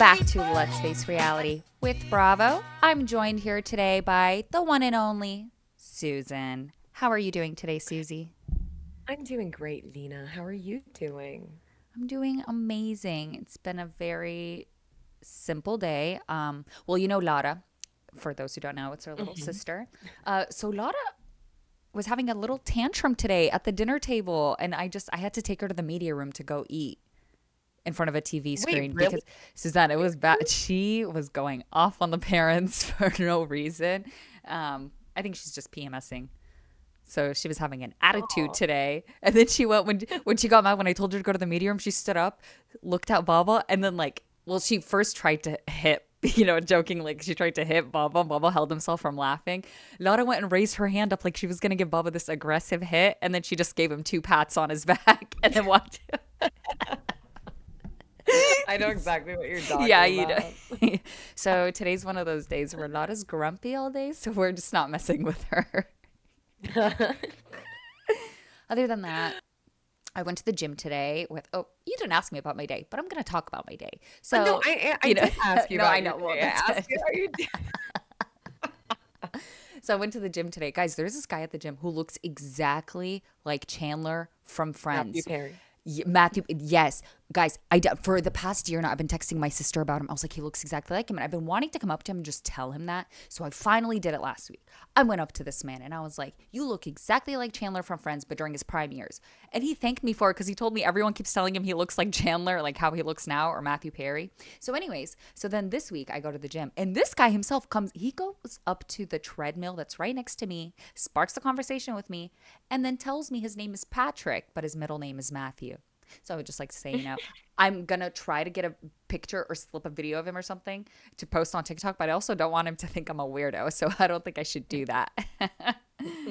back to Let's Face Reality with Bravo. I'm joined here today by the one and only Susan. How are you doing today, Susie? I'm doing great, Leena. How are you doing? I'm doing amazing. It's been a very simple day. Um, well, you know Lara. For those who don't know, it's her little sister. Uh, so Lara was having a little tantrum today at the dinner table, and I just I had to take her to the media room to go eat in front of a TV screen really? because Suzanne, it was bad. She was going off on the parents for no reason. Um, I think she's just PMSing. So she was having an attitude today, and then she went when when she got mad when I told her to go to the media room. She stood up, looked at Baba, and then like, well, she first tried to hit, you know, joking like she tried to hit Baba. Baba held himself from laughing. Laura went and raised her hand up like she was gonna give Baba this aggressive hit, and then she just gave him two pats on his back, and then walked. I know exactly what you're talking yeah, you about. know. so today's one of those days where Lada's grumpy all day, so we're just not messing with her. Other than that, I went to the gym today with. Oh, you didn't ask me about my day, but I'm going to talk about my day. So no, I, I, I you know- did ask you No, about I know. Well. I asked you how you did. So I went to the gym today. Guys, there's this guy at the gym who looks exactly like Chandler from Friends. Matthew Perry. Y- Matthew, yes, guys. I for the past year now, I've been texting my sister about him. I was like, he looks exactly like him, and I've been wanting to come up to him and just tell him that. So I finally did it last week. I went up to this man and I was like, "You look exactly like Chandler from Friends, but during his prime years." And he thanked me for it because he told me everyone keeps telling him he looks like Chandler, like how he looks now, or Matthew Perry. So, anyways, so then this week I go to the gym, and this guy himself comes. He goes up to the treadmill that's right next to me, sparks the conversation with me, and then tells me his name is Patrick, but his middle name is Matthew. So I would just like to say, you know, I'm gonna try to get a picture or slip a video of him or something to post on TikTok, but I also don't want him to think I'm a weirdo. So I don't think I should do that.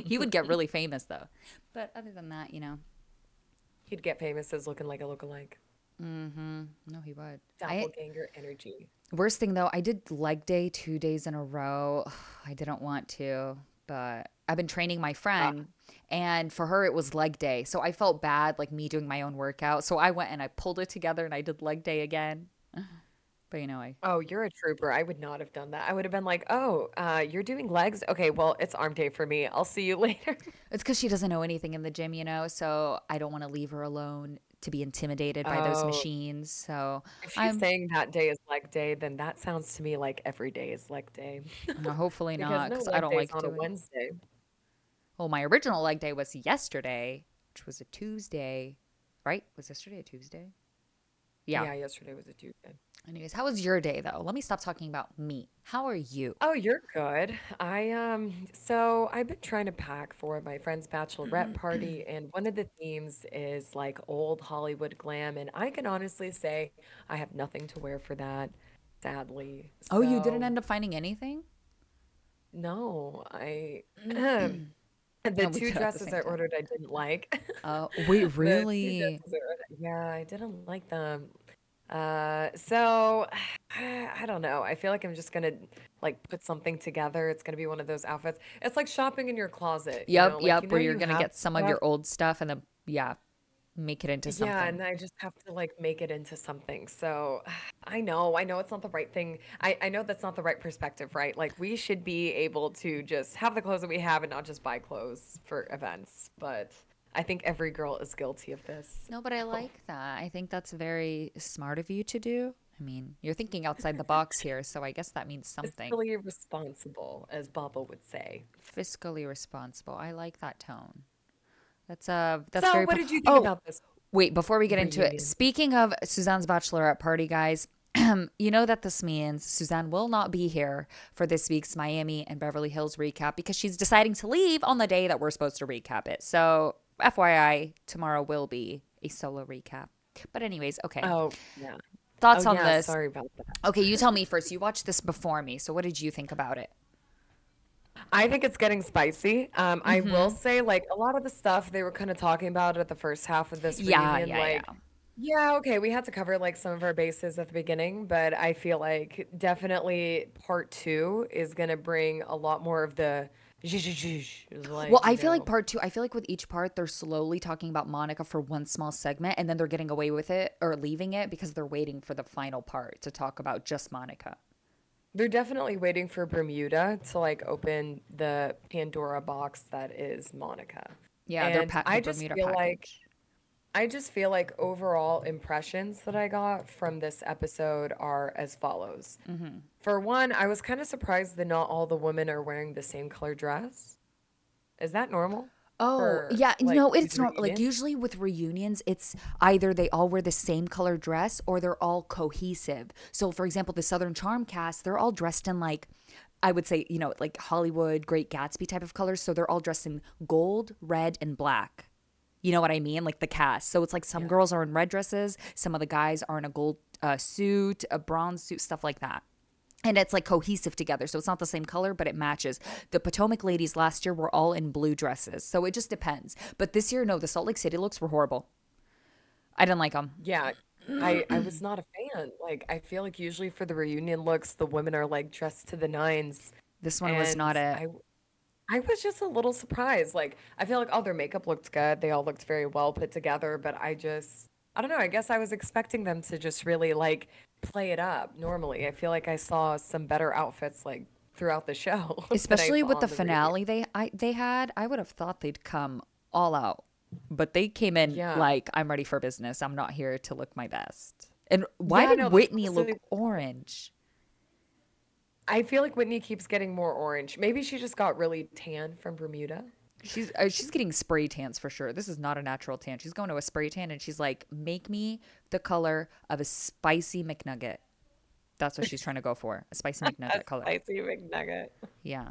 he would get really famous though. But other than that, you know, He'd get famous as looking like a lookalike. Mm-hmm. no, he would. I, Doppelganger energy. worst thing though, I did leg day two days in a row. I didn't want to, but I've been training my friend. And for her, it was leg day. So I felt bad, like me doing my own workout. So I went and I pulled it together and I did leg day again. But you know, I Oh, you're a trooper. I would not have done that. I would have been like, oh, uh, you're doing legs? Okay, well, it's arm day for me. I'll see you later. It's because she doesn't know anything in the gym, you know. So I don't want to leave her alone to be intimidated by those Oh. machines. So If she's I'm saying that day is leg day, then that sounds to me like every day is leg day. no, hopefully Because not no because leg I don't day's like on a doing. Wednesday. Well, my original leg day was yesterday, which was a Tuesday, right? Was yesterday a Tuesday? Yeah. Yeah, yesterday was a Tuesday. Anyways, how was your day though? Let me stop talking about me. How are you? Oh, you're good. I um so I've been trying to pack for my friend's bachelorette party and one of the themes is like old Hollywood glam and I can honestly say I have nothing to wear for that, sadly. Oh, you didn't end up finding anything? no, I The we two at the dresses same I time. ordered I didn't like. Oh, wait, The two really? dresses I ordered, yeah, I didn't like them. Uh, so I don't know. I feel like I'm just gonna like put something together. It's gonna be one of those outfits. It's like shopping in your closet, you Yep, know, like yep. you Where you're you gonna have get some of stuff. your old stuff and then yeah, make it into something. Yeah, and I just have to like make it into something. So I know, I know it's not the right thing. I, I know that's not the right perspective, right? Like we should be able to just have the clothes that we have and not just buy clothes for events. But I think every girl is guilty of this. No, but I oh. like that. I think that's very smart of you to do. I mean, you're thinking outside the box here, so I guess that means something. Fiscally responsible, as Baba would say. Fiscally responsible. I like that tone. That's uh that's So, very what po- did you think Oh, about this wait, before we get into it, speaking of Suzanne's bachelorette party, guys, you know that this means Suzanne will not be here for this week's Miami and Beverly Hills recap because she's deciding to leave on the day that we're supposed to recap it. So, FYI, tomorrow will be a solo recap. But anyways, okay. Oh, yeah. Thoughts oh, on yeah, this? sorry about that. Okay, you tell me first. You watched this before me, so what did you think about it? I think it's getting spicy. Um, I Mm-hmm. will say, like, a lot of the stuff they were kind of talking about at the first half of this Yeah, reunion, yeah, like, yeah. yeah, okay, we had to cover like some of our bases at the beginning, but I feel like definitely part two is gonna bring a lot more of the Like, Well, I feel like part two, I feel like with each part, they're slowly talking about Monica for one small segment and then they're getting away with it or leaving it because they're waiting for the final part to talk about just Monica. They're definitely waiting for Bermuda to like open the Pandora box that is Monica. Yeah, they're and pa- I just Bermuda feel like. I just feel like overall impressions that I got from this episode are as follows. Mm-hmm. For one, I was kind of surprised that not all the women are wearing the same color dress. Is that normal? Oh, for, yeah. like, no, it's not like usually with reunions, it's either they all wear the same color dress or they're all cohesive. So, for example, the Southern Charm cast, they're all dressed in like, I would say, you know, like Hollywood, Great Gatsby type of colors. So they're all dressed in gold, red, and black. You know what I mean? Like the cast. So it's like some girls are in red dresses, some of the guys are in a gold uh, suit, a bronze suit, stuff like that. And it's like cohesive together. So it's not the same color, but it matches. The Potomac ladies last year were all in blue dresses. So it just depends. But this year, no, the Salt Lake City looks were horrible. I didn't like them. Yeah. I, I was not a fan. Like I feel like usually for the reunion looks, the women are like dressed to the nines. This one was not it. I, I was just a little surprised. Like, I feel like all their makeup looked good. They all looked very well put together, but I just, I don't know. I guess I was expecting them to just really like play it up normally. I feel like I saw some better outfits like throughout the show. Especially with the reunion. finale they I, they had. I would have thought they'd come all out. But they came in Yeah. like, I'm ready for business. I'm not here to look my best. And why Yeah, did no, Whitney look orange? I feel like Whitney keeps getting more orange. Maybe she just got really tan from Bermuda. She's uh, she's getting spray tans for sure. This is not a natural tan. She's going to a spray tan and she's like, make me the color of a spicy McNugget. That's what she's trying to go for, a spicy McNugget color. Spicy McNugget. Yeah.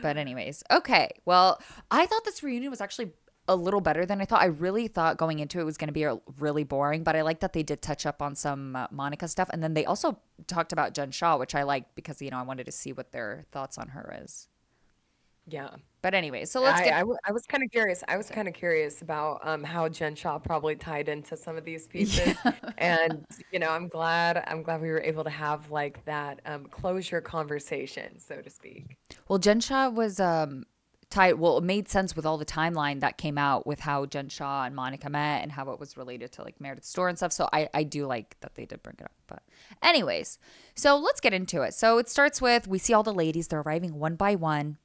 But anyways, okay. Well, I thought this reunion was actually a little better than I thought. I really thought going into it was going to be a, really boring, but I like that they did touch up on some uh, Monica stuff, and then they also talked about Jen Shah, which I liked because you know I wanted to see what their thoughts on her is. Yeah. But anyway, so let's I, get I, w- I was kind of curious. I was kind of curious about um, how Jen Shah probably tied into some of these pieces, and you know, I'm glad I'm glad we were able to have like that um, closure conversation, so to speak. Well, Jen Shah was um tied. Well, it made sense with all the timeline that came out with how Jen Shah and Monica met and how it was related to like Meredith's store and stuff. So I I do like that they did bring it up. But anyways, so let's get into it. So it starts with we see all the ladies. They're arriving one by one,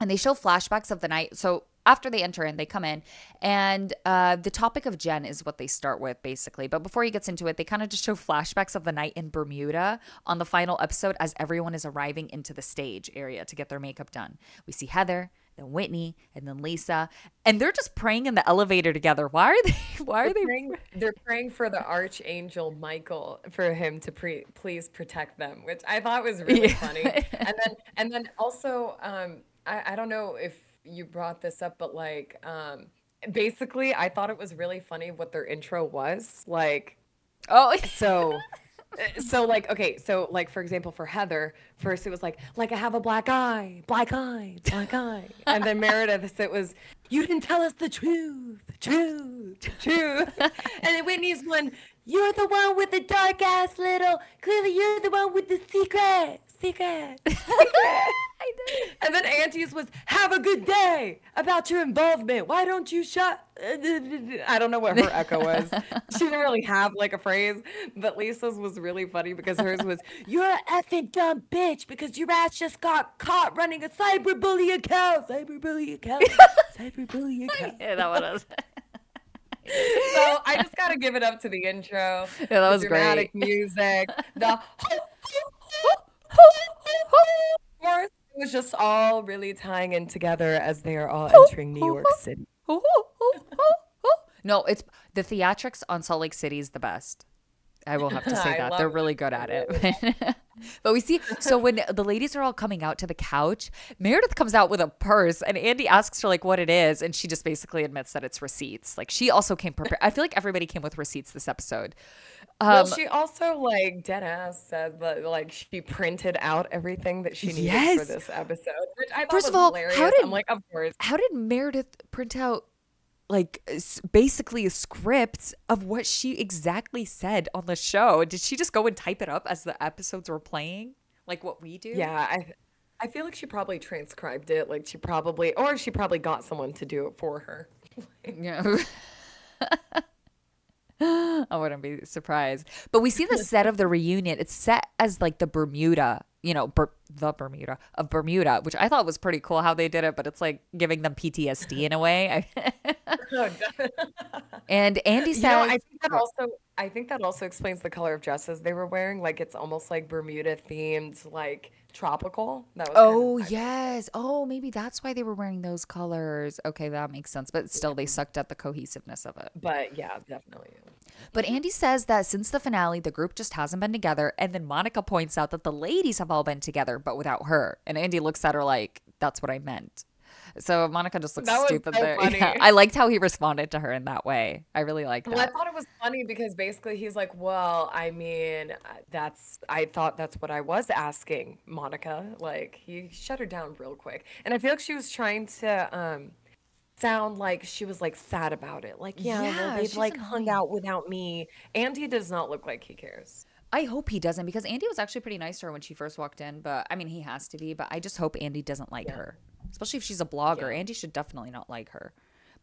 and they show flashbacks of the night. So after they enter in, they come in, and uh, the topic of Jen is what they start with, basically. But before he gets into it, they kind of just show flashbacks of the night in Bermuda on the final episode as everyone is arriving into the stage area to get their makeup done. We see Heather, then Whitney, and then Lisa, and they're just praying in the elevator together. Why are they? Why are they? Praying, they're praying for the archangel Michael for him to pre- please protect them, which I thought was really Yeah. funny. And then and then also, um, I, I don't know if you brought this up, but like, um, basically, I thought it was really funny what their intro was like. Oh, So, so like, okay, so like for example, for Heather, first it was like, like I have a black eye, black eye, black eye, and then Meredith, it was, you didn't tell us the truth, truth, truth, and then Whitney's one, you're the one with the dark ass little, clearly you're the one with the secret, secret, secret. And then Angie's was, have a good day about your involvement. Why don't you shut? I don't know what her echo was. She didn't really have like a phrase, but Lisa's was really funny because hers was, you're an effing dumb bitch because your ass just got caught running a cyberbully account. Cyberbully account. cyberbully account. yeah, that one was. So I just got to give it up to the intro. Yeah, that was dramatic great. music. The it was just all really tying in together as they are all entering New York City. no, it's the theatrics on Salt Lake City is the best. I will have to say that. They're really good at it. but we see, so when the ladies are all coming out to the couch, Meredith comes out with a purse and Andy asks her like what it is. And she just basically admits that it's receipts. Like she also came prepared. I feel like everybody came with receipts this episode. well, Um, she also like dead ass said that like she printed out everything that she needed for this episode, which I thought First was of all, hilarious. how did- I'm like, of course. how did Meredith print out like basically a script of what she exactly said on the show? Did she just go and type it up as the episodes were playing, like what we do? Yeah, I I feel like she probably transcribed it. Like she probably, or she probably got someone to do it for her. Yeah. I wouldn't be surprised. But we see the set of the reunion. It's set as like the Bermuda, you know, Ber- the Bermuda of Bermuda, which I thought was pretty cool how they did it, but it's like giving them PTSD in a way. Oh, and Andy says, You know, I think that also I think that also explains the color of dresses they were wearing. Like it's almost like Bermuda themed, like tropical. That was Oh kind of, yes. Oh, maybe that's why they were wearing those colors. Okay, that makes sense. But still they sucked at the cohesiveness of it. but yeah, definitely. But Andy says that since the finale, the group just hasn't been together. And then Monica points out that the ladies have all been together, but without her. And Andy looks at her like, that's what I meant. So Monica just looks That stupid so there. Yeah, I liked how he responded to her in that way. I really like Well, I thought it was funny because basically he's like, "Well, I mean, uh, that's I thought that's what I was asking, Monica." Like he shut her down real quick, and I feel like she was trying to um sound like she was like sad about it. Like, yeah, Yeah, well, they've like hung out without me. Andy does not look like he cares. I hope he doesn't because Andy was actually pretty nice to her when she first walked in. But I mean, he has to be. But I just hope Andy doesn't like her, especially if she's a blogger. Yeah. Andy should definitely not like her.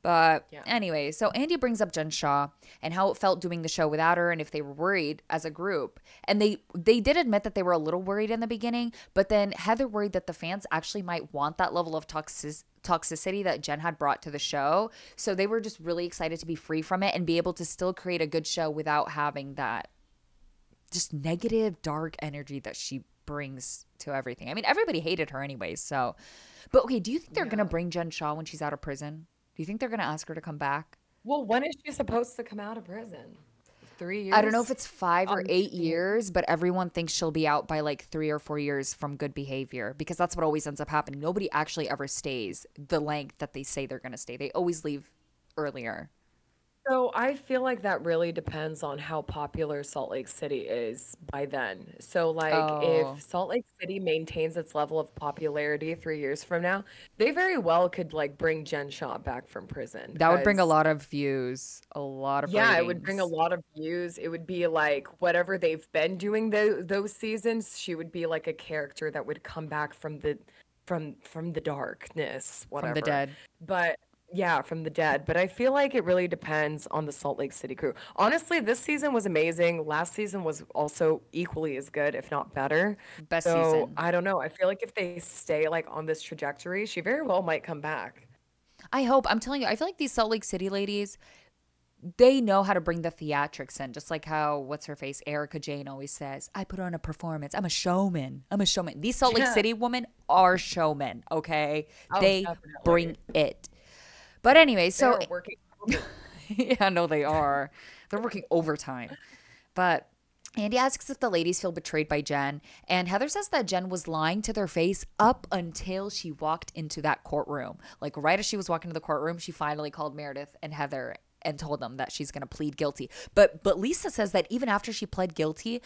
But Yeah. anyway, so Andy brings up Jen Shah and how it felt doing the show without her, and if they were worried as a group. And they they did admit that they were a little worried in the beginning, but then Heather worried that the fans actually might want that level of toxic toxicity that Jen had brought to the show. So they were just really excited to be free from it and be able to still create a good show without having that just negative dark energy that she brings to everything. I mean, everybody hated her anyways, so but okay, do you think they're gonna bring Jen Shah when she's out of prison? Do you think they're gonna ask her to come back? Well, when is she supposed to come out of prison? Three years? I don't know if it's five or eight years, but everyone thinks she'll be out by like three or four years from good behavior because that's what always ends up happening. Nobody actually ever stays the length that they say they're gonna stay. They always leave earlier. So I feel like that really depends on how popular Salt Lake City is by then. So like Oh. if Salt Lake City maintains its level of popularity three years from now, they very well could like bring Jen Shah back from prison. That would bring a lot of views, a lot of Yeah, it would bring a ratings. lot of views. It would be like whatever they've been doing tho- those seasons, she would be like a character that would come back from the from from the darkness, whatever. from the dead. But yeah, from the dead. But I feel like it really depends on the Salt Lake City crew. Honestly, this season was amazing. Last season was also equally as good, if not better. Best So season. I don't know. I feel like if they stay like on this trajectory, she very well might come back. I hope. I'm telling you, I feel like these Salt Lake City ladies, they know how to bring the theatrics in, just like how what's her face, Erika Jayne always says, I put on a performance. I'm a showman. I'm a showman. These Salt Lake Yeah. City women are showmen, okay? Oh, they definitely. bring it. But anyway, so They're working. yeah, no, they are. They're working overtime. But Andy asks if the ladies feel betrayed by Jen, and Heather says that Jen was lying to their face up until she walked into that courtroom. Like right as she was walking to the courtroom, she finally called Meredith and Heather and told them that she's going to plead guilty. But but Lisa says that even after she pled guilty,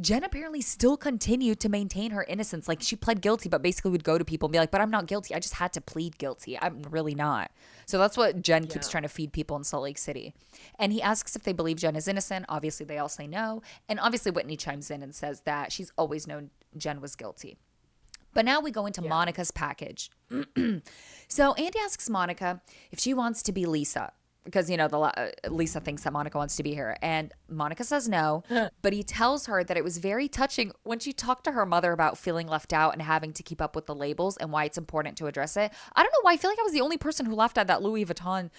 Jen apparently still continued to maintain her innocence. Like she pled guilty, but basically would go to people and be like, "But I'm not guilty. I just had to plead guilty. I'm really not." So that's what Jen keeps trying to feed people in Salt Lake City. And he asks if they believe Jen is innocent. Obviously, they all say no. And obviously, Whitney chimes in and says that she's always known Jen was guilty. But now we go into Monica's package. so Andy asks Monica if she wants to be Lisa because you know the uh, Lisa thinks that Monica wants to be here, and Monica says no, but he tells her that it was very touching when she talked to her mother about feeling left out and having to keep up with the labels and why it's important to address it. I don't know why I feel like I was the only person who laughed at that Louis Vuitton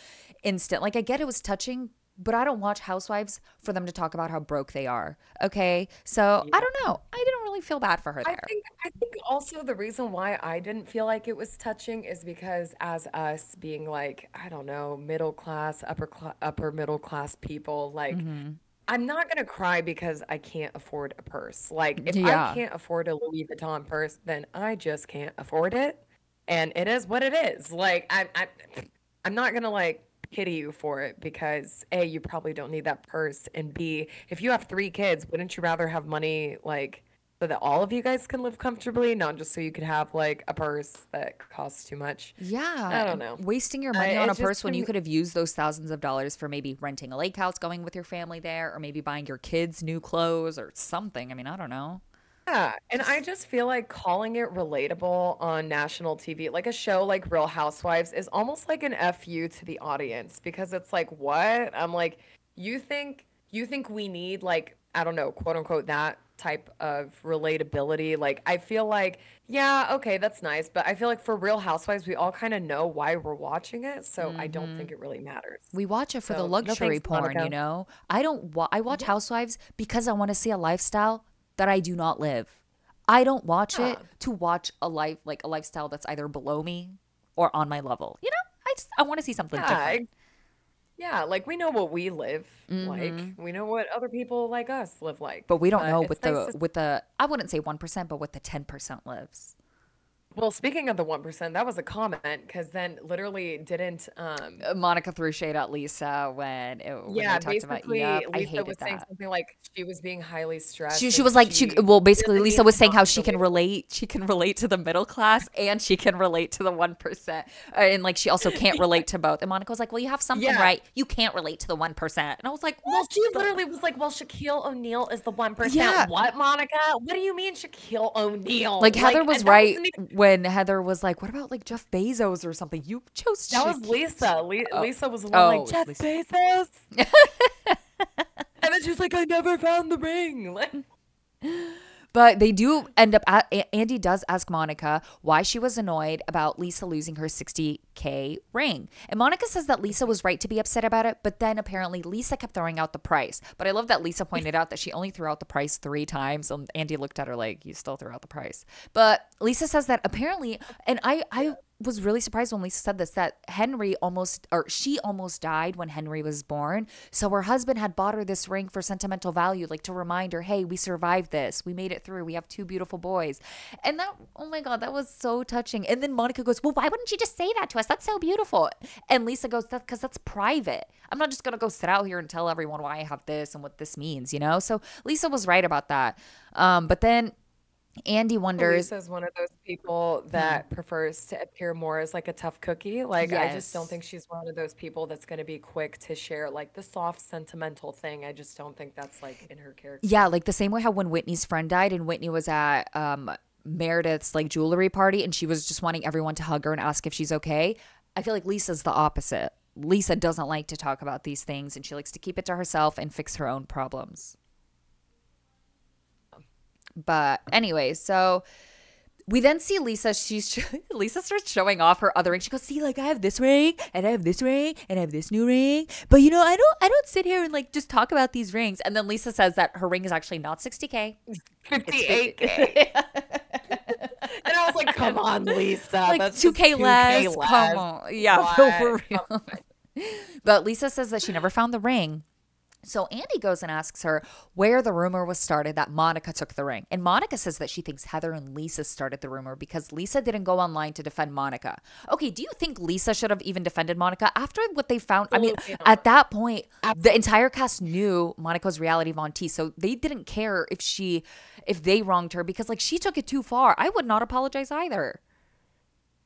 instant. Like I get it was touching, but I don't watch Housewives for them to talk about how broke they are. Okay? So, I don't know. I didn't really feel bad for her there. I think I think also the reason why I didn't feel like it was touching is because as us being like I don't know middle class upper cla upper middle class people like Mm-hmm. I'm not gonna cry because I can't afford a purse. Like if Yeah. I can't afford a Louis Vuitton purse, then I just can't afford it, and it is what it is. Like I I I'm not gonna like pity you for it because a you probably don't need that purse, and b if you have three kids, wouldn't you rather have money like so that all of you guys can live comfortably, not just so you could have like a purse that costs too much. Yeah. I don't know. Wasting your I- money on a purse when you could have used those thousands of dollars for maybe renting a lake house, going with your family there, or maybe buying your kids new clothes or something. I mean, I don't know. Yeah, and I just feel like calling it relatable on national TV, like a show like Real Housewives, is almost like an FU to the audience because it's like, what? I'm like, you think you think we need like, I don't know, quote unquote, that type of relatability? Like, I feel like, yeah, okay, that's nice, but I feel like for Real Housewives, we all kind of know why we're watching it, so I don't mm-hmm. think it really matters. We watch it for the So, no luxury thanks, porn, you know? I don't wa- I watch Housewives because I want to see a lifestyle that I do not live. I don't watch it to watch a life like a lifestyle that's either below me or on my level. You know? I just I want to see something Yeah, different. ex- yeah, like we know what we live like. Mhm. We know what other people like us live like. But we don't know what with nice the to with the I wouldn't say 1%, but what the 10% lives. Well, speaking of the 1%, that was a comment because then literally didn't um Uh, Monica threw shade at Lisa when it, when yeah, talked about Yup. I hated was saying that. something like she was being highly stressed. She, she was like she she well basically Lisa was saying how she can relate she can relate to the middle class and she can relate to the 1% Uh, and like she also can't relate to both and Monica was like well you have something Yeah. right you can't relate to the 1% and I was like Well, she literally was like, "Well, Shaquille O'Neal is the one. Yeah. What, Monica? What do you mean, Shaquille O'Neal? like Heather was right even- when Heather was like what about like Jeff Bezos or something you chose That was Lisa. Le- Oh. Lisa was the one Oh, like Jeff Lisa. Bezos, and then she's like, "I never found the ring." Like, But they do end up. Andy does ask Monica why she was annoyed about Lisa losing her 60k ring, and Monica says that Lisa was right to be upset about it. But then apparently Lisa kept throwing out the price. But I love that Lisa pointed out that she only threw out the price three times. And Andy looked at her like, "You still threw out the price." But Lisa says that apparently, and I, I was really surprised when Lisa said this that Henry almost or she almost died when Henry was born. So her husband had bought her this ring for sentimental value, like to remind her, hey, we survived this. We made it through. We have two beautiful boys. And that, oh my God, that was so touching. And then Monica goes, well, why wouldn't you just say that to us? That's so beautiful. And Lisa goes, that's because that's private. I'm not just going to go sit out here and tell everyone why I have this and what this means, you know? So Lisa was right about that. Um, but then Andy wonders. Lisa's one of those people that prefers to appear more as like a tough cookie. Like, I just don't Yes. think she's one of those people that's going to be quick to share like the soft, sentimental thing. I just don't think that's like in her character. Yeah, like the same way how when Whitney's friend died and Whitney was at um Meredith's like jewelry party and she was just wanting everyone to hug her and ask if she's okay. I feel like Lisa's the opposite. Lisa doesn't like to talk about these things and she likes to keep it to herself and fix her own problems. But anyway, so we then see Lisa. She's Lisa starts showing off her other ring. She goes, "See, like I have this ring, and I have this ring, and I have this new ring. But you know, I don't, I don't sit here and like just talk about these rings." And then Lisa says that her ring is actually not 60k. 58K. 50K. And I was like, come on, Lisa. like that's 2k, just less. Come on, yeah, for real. but Lisa says that she never found the ring. So Andy goes and asks her where the rumor was started that Monica took the ring. And Monica says that she thinks Heather and Lisa started the rumor because Lisa didn't go online to defend Monica. Okay, do you think Lisa should have even defended Monica after what they found? I mean, at that point, the entire cast knew Monica's Reality Von Tease, so they didn't care if she if they wronged her because like she took it too far. I would not apologize either.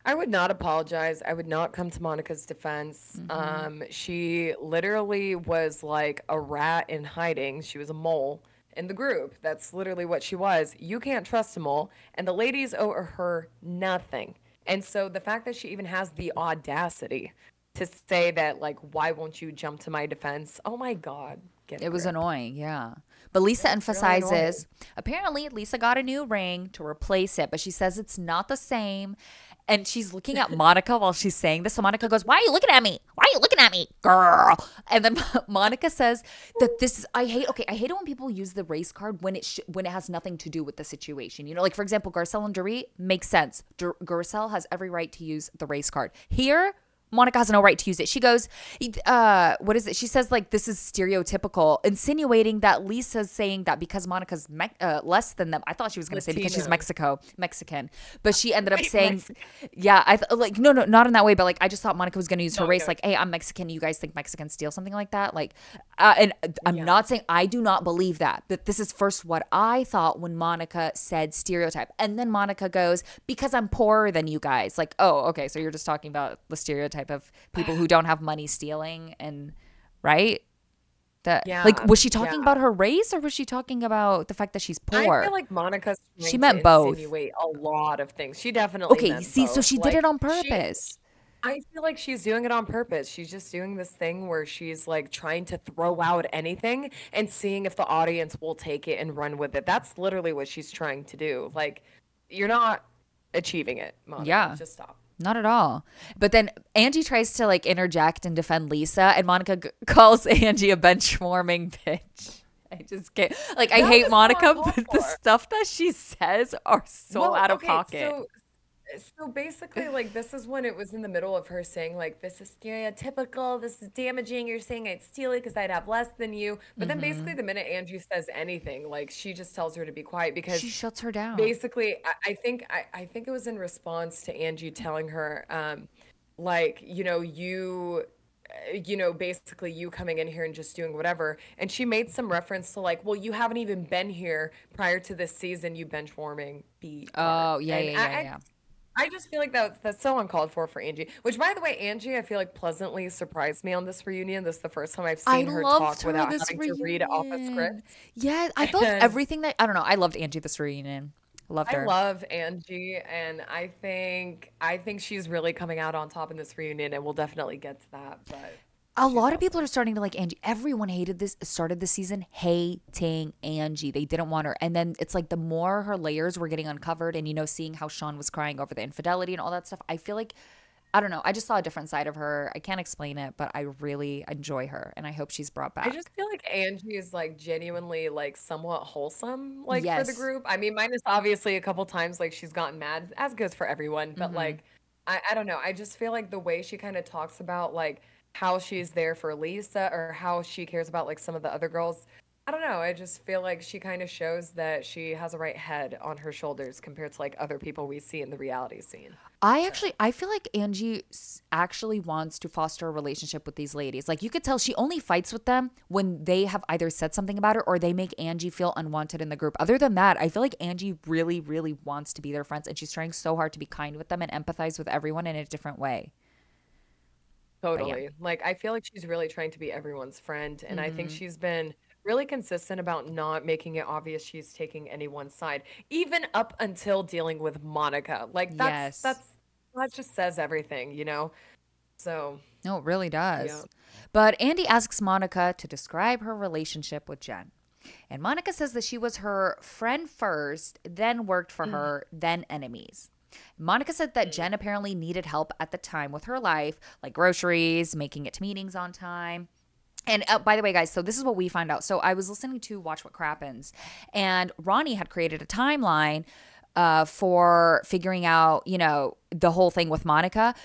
I would not apologize. I would not come to Monica's defense. Mm-hmm. Um, she literally was like a rat in hiding. She was a mole in the group. That's literally what she was. You can't trust a mole, and the ladies owe her nothing. And so the fact that she even has the audacity to say that, like, why won't you jump to my defense? Oh my God. Get It was annoying, yeah. But Lisa really emphasizes apparently Lisa got a new ring to replace it, but she says it's not the same. And she's looking at Monica while she's saying this. So Monica goes, Why are you looking at me? Why are you looking at me, girl? And then Monica says that this is, I hate, okay, I hate it when people use the race card when it sh- when it has nothing to do with the situation. You know, like for example, Garcelle and Dorit makes sense. Dur- Garcelle has every right to use the race card. Here, Monica has no right to use it. She goes, uh, what is it? She says like this is stereotypical, insinuating that Lisa's saying that because Monica's me- uh, less than them. I thought she was going to say because she's Mexico, Mexican, but she ended up Wait, saying, Mexican. yeah, I th- like no, no, not in that way, but like I just thought Monica was going to use her No, race, no. like, hey, I'm Mexican. You guys think Mexicans steal something like that? Like, uh, and uh, I'm Yeah. not saying I do not believe that, but this is first what I thought when Monica said stereotype, and then Monica goes because I'm poorer than you guys. Like, oh, okay, so you're just talking about the stereotype of people who don't have money stealing, and right? That Yeah, like was she talking yeah. about her race or was she talking about the fact that she's poor? I feel like Monica's She meant both. a lot of things. She definitely okay, see, so both. she did it Like, on she- purpose. I feel like she's doing it on purpose. She's just doing this thing where she's like trying to throw out anything and seeing if the audience will take it and run with it. That's literally what she's trying to do. Like, you're not achieving it, Monica. Yeah. Just stop. Not at all. But then Angie tries to like interject and defend Lisa, and Monica g- calls Angie a bench warming bitch. I just can't. Like, I That hate Monica, but the stuff that she says are so Well, out of okay, pocket. So, so basically, like this is when it was in the middle of her saying like this is stereotypical, this is damaging. You're saying I'd steal it because I'd have less than you. But then Mm-hmm. basically, the minute Angie says anything, like she just tells her to be quiet because she shuts her down. basically I, I think I, I think it was in response to Angie telling her um like you know you uh, you know basically you coming in here and just doing whatever and she made some reference to like well you haven't even been here prior to this season you bench warming be Oh, yeah, and yeah, I, yeah, I- yeah. I just feel like that that's so uncalled for for Angie. Which, by the way, Angie, I feel like pleasantly surprised me on this reunion. This is the first time I've I seen her talk her without having to read off a script. Yeah, I felt And- everything that I don't know. I loved Angie this reunion. Loved her. I love Angie, and I think I think she's really coming out on top in this reunion, and we'll definitely get to that. But a lot of people are starting to like Angie. Everyone hated this, started this season hating Angie. They didn't want her. And then it's like the more her layers were getting uncovered and, you know, seeing how Sean was crying over the infidelity and all that stuff, I feel like, I don't know. I just saw a different side of her. I can't explain it, but I really enjoy her and I hope she's brought back. I just feel like Angie is like genuinely like somewhat wholesome, like for the group. I mean, minus obviously a couple times like she's gotten mad, as goes for everyone. But Mhm. like, I I don't know. I just feel like the way she kind of talks about like how she's there for Lisa or how she cares about like some of the other girls. I don't know. I just feel like she kind of shows that she has a right head on her shoulders compared to like other people we see in the reality scene. I actually, I feel like Angie actually wants to foster a relationship with these ladies. Like you could tell she only fights with them when they have either said something about her or they make Angie feel unwanted in the group. Other than that, I feel like Angie really, really wants to be their friends and she's trying so hard to be kind with them and empathize with everyone in a different way. Yeah. Totally. Like I feel like she's really trying to be everyone's friend and I think Mhm. she's been really consistent about not making it obvious she's taking anyone's side even up until dealing with Monica. Like that's Yes. that's that just says everything, you know. So, No, it really does. Yeah. But Andy asks Monica to describe her relationship with Jen. And Monica says that she was her friend first, then worked for her, then enemies. Monica said that Jen apparently needed help at the time with her life, like groceries, making it to meetings on time. And uh, by the way, guys, so this is what we find out. So I was listening to Watch What Crappens, and Ronnie had created a timeline uh, for figuring out, you know, the whole thing with Monica.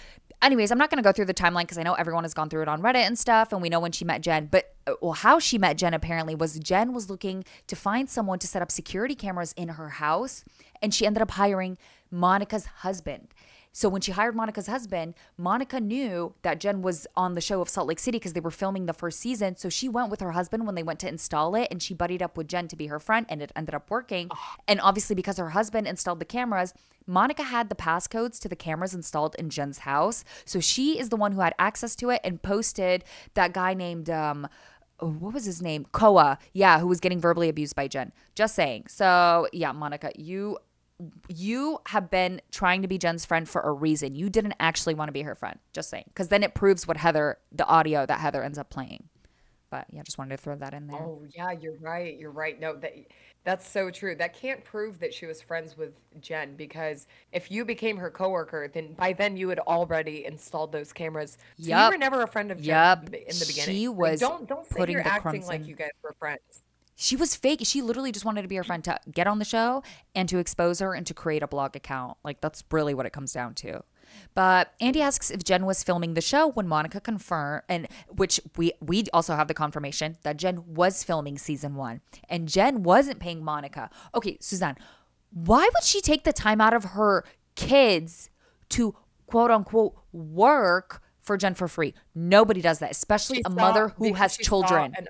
Anyways, I'm not going to go through the timeline because I know everyone has gone through it on Reddit and stuff, and we know when she met Jen. But uh, well, how she met Jen apparently was Jen was looking to find someone to set up security cameras in her house, and she ended up hiring Monica's husband. So when she hired Monica's husband, Monica knew that Jen was on the show of Salt Lake City because they were filming the first season. So she went with her husband when they went to install it and she buddied up with Jen to be her friend and it ended up working. And obviously because her husband installed the cameras, Monica had the passcodes to the cameras installed in Jen's house. So she is the one who had access to it and posted that guy named um oh, what was his name? Koa. Yeah, who was getting verbally abused by Jen. Just saying. So, yeah, Monica, you you have been trying to be Jen's friend for a reason. You didn't actually want to be her friend. Just saying. Because then it proves what Heather, the audio that Heather ends up playing. But yeah, just wanted to throw that in there. oh yeah, you're right. You're right. No, that that's so true. That can't prove that she was friends with Jen because if you became her coworker, then by then you had already installed those cameras. So you were never a friend of Jen Yup. in the beginning. She Like, was don't don't say you're acting crumbs like in. you guys were friends. She was fake. She literally just wanted to be her friend to get on the show and to expose her and to create a blog account. Like that's really what it comes down to. But Andy asks if Jen was filming the show when Monica confirmed, and which we we also have the confirmation that Jen was filming season one, and Jen wasn't paying Monica. Okay, Suzanne, why would she take the time out of her kids to quote unquote work for Jen for free? Nobody does that, especially She a mother who has children. an-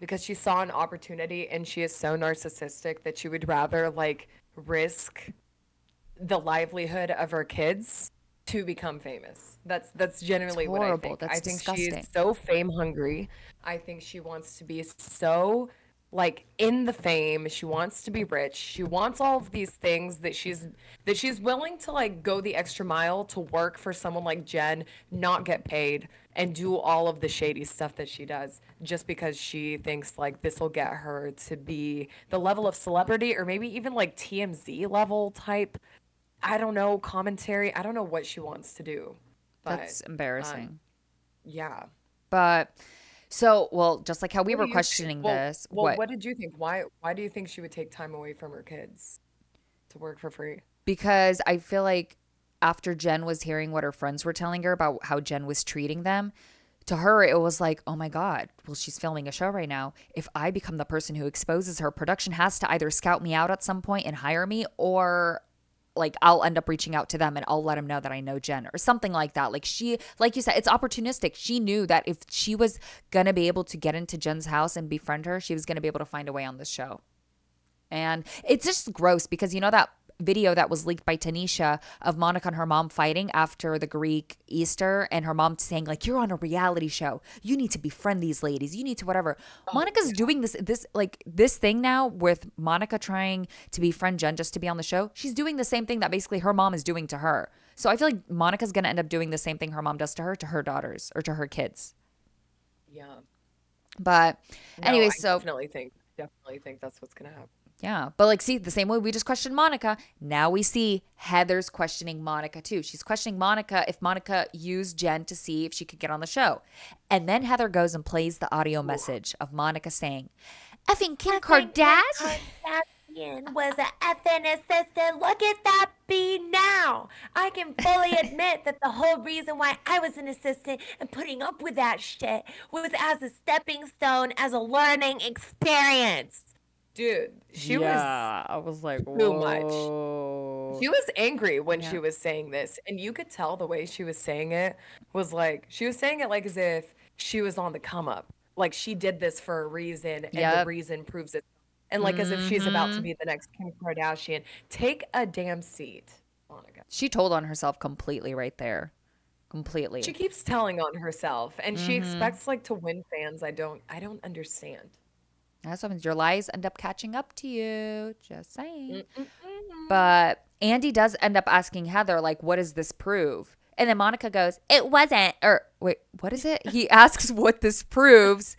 because she saw an opportunity and she is so narcissistic that she would rather like risk the livelihood of her kids to become famous. That's that's genuinely what I think. That's I think disgusting. she's so fame hungry. I think she wants to be so like in the fame. She wants to be rich. She wants all of these things that she's that she's willing to like go the extra mile to work for someone like Jen, not get paid and do all of the shady stuff that she does just because she thinks like this will get her to be the level of celebrity or maybe even like TMZ level type I don't know, commentary. I don't know what she wants to do. But That's um, embarrassing. yeah. but so, well, just like how we What were do you think? questioning Well, this, well, what? what did you think? Why why do you think she would take time away from her kids to work for free? because I feel like after Jen was hearing what her friends were telling her about how Jen was treating them, to her it was like, oh my God, well, she's filming a show right now. If I become the person who exposes her, production has to either scout me out at some point and hire me or like I'll end up reaching out to them and I'll let them know that I know Jen or something like that. Like she, like you said, it's opportunistic. She knew that if she was gonna be able to get into Jen's house and befriend her, she was gonna be able to find a way on this show. And it's just gross because you know that video that was leaked by Tanisha of Monica and her mom fighting after the Greek Easter and her mom saying like you're on a reality show. You need to befriend these ladies. You need to whatever. Oh, Monica's doing this this like this thing now with Monica trying to befriend Jen just to be on the show. She's doing the same thing that basically her mom is doing to her. So I feel like Monica's going to end up doing the same thing her mom does to her to her daughters or to her kids. Yeah. But No, anyway, I so definitely think definitely think that's what's gonna happen. Yeah. But like, see, the same way we just questioned Monica, now we see Heather's questioning Monica too. She's questioning Monica if Monica used Jen to see if she could get on the show. And then Heather goes and plays the audio message of Monica saying, effing Kim Kardashian. Was a effing assistant. Look at that B now. I can fully admit that the whole reason why I was an assistant and putting up with that shit was as a stepping stone, as a learning experience. Dude, she was I was like, too much. She was angry when Yeah. she was saying this, and you could tell the way she was saying it was like she was saying it like as if she was on the come up, like she did this for a reason, and the reason proves it, and like as if she's about to Mhm. be the next Kim Kardashian. Take a damn seat, Monica. She told on herself completely right there. Completely. She keeps telling on herself, and she Mhm. expects like to win fans. I don't, I don't understand. That's what happens. Your lies end up catching up to you. Just saying. Mm-mm-mm. But Andy does end up asking Heather, like, what does this prove? And then Monica goes, it wasn't. Or wait, what is it? He asks what this proves.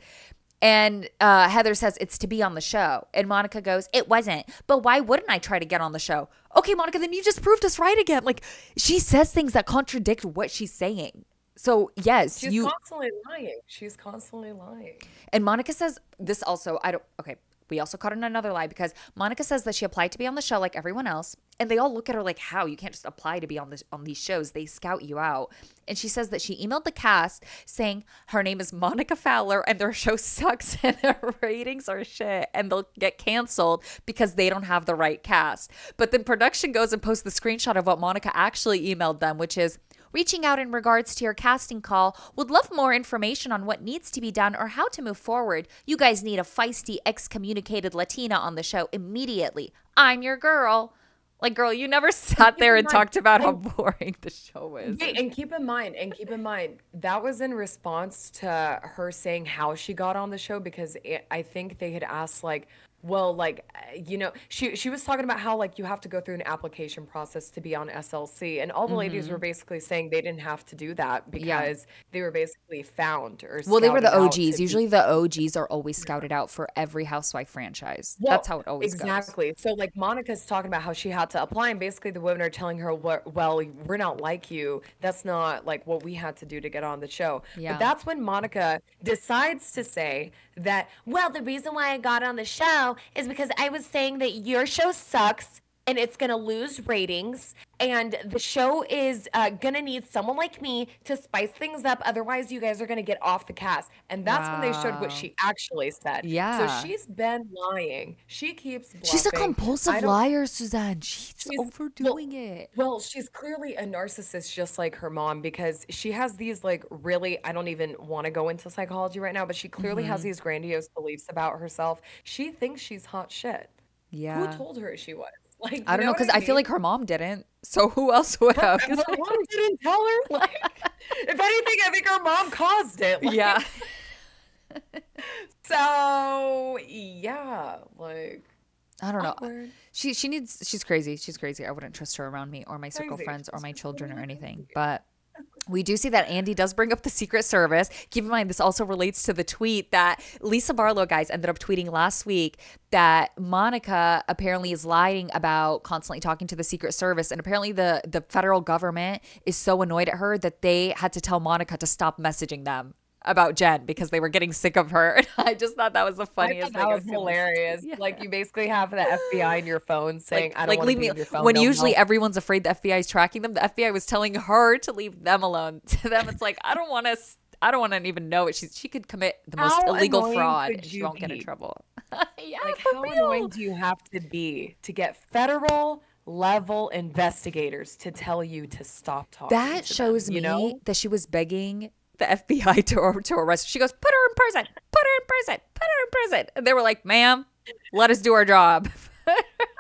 And uh, Heather says it's to be on the show. And Monica goes, it wasn't. But why wouldn't I try to get on the show? Okay, Monica, then you just proved us right again. Like, she says things that contradict what she's saying. So, yes, She's you. constantly lying. She's constantly lying. And Monica says this also, I don't, okay, we also caught in another lie because Monica says that she applied to be on the show like everyone else. And they all look at her like, how? You can't just apply to be on this on these shows. They scout you out. And she says that she emailed the cast saying her name is Monica Fowler and their show sucks and their ratings are shit and they'll get canceled because they don't have the right cast. But then production goes and posts the screenshot of what Monica actually emailed them, which is Reaching out in regards to your casting call, would love more information on what needs to be done or how to move forward. You guys need a feisty, excommunicated Latina on the show immediately. I'm your girl. Like, girl, you never sat there and mind, talked about how boring the show is. Wait, and keep in mind, and keep in mind, that was in response to her saying how she got on the show because it, I think they had asked like, well, like, you know, she she was talking about how like you have to go through an application process to be on SLC, and all the ladies were basically saying they didn't have to do that Mm-hmm. Yeah. because they were basically found or Well, they were the scouted out to OGs. be- Usually, the OGs are always scouted out for every housewife franchise. Well, That's how it always goes. exactly. So like Monica's talking about how she had to apply, and basically the women are telling her, "What? Well, we're not like you. That's not like what we had to do to get on the show." Yeah. But that's when Monica decides to say that, Well, the reason why I got on the show is because I was saying that your show sucks and it's going to lose ratings and the show is uh, going to need someone like me to spice things up otherwise you guys are going to get off the cast and that's when they showed what she actually said. Yeah. So she's been lying. She keeps. She's a compulsive liar, Suzanne. She's She's- well, overdoing it. Well, she's clearly a narcissist just like her mom because she has these like really I don't even want to go into psychology right now, but she clearly has Mm-hmm. these grandiose beliefs about herself. She thinks she's hot shit. Yeah. Who told her she was? Like, I don't know because I, feel like her mom didn't. So who else would have? her mom didn't tell her. Like, if anything, I think her mom caused it. Like, yeah. So yeah, like I don't know. awkward. She she needs she's crazy. She's crazy. I wouldn't trust her around me or my circle Crazy. friends or my children or anything. But we do see that Andy does bring up the Secret Service. Keep in mind, this also relates to the tweet that Lisa Barlow guys ended up tweeting last week that Monica apparently is lying about constantly talking to the Secret Service, and apparently the the federal government is so annoyed at her that they had to tell Monica to stop messaging them about Jen because they were getting sick of her. And I just thought that was the funniest thing. that was hilarious. Yeah. Like you basically have the FBI in your phone saying, "I don't like want leave to me your phone." when no usually more." everyone's afraid the FBI is tracking them. The FBI was telling her to leave them alone. To them, it's like I don't want to. I don't want to even know it. She she could commit the most How illegal fraud. and She won't get in trouble. yeah, like how real. annoying do you have to be to get federal level investigators to tell you to stop talking? That to shows them, me you know. that she was begging the FBI to to arrest. her. She goes, "Put her in prison. Put her in prison. Put her in prison." And they were like, "Ma'am, let us do our job."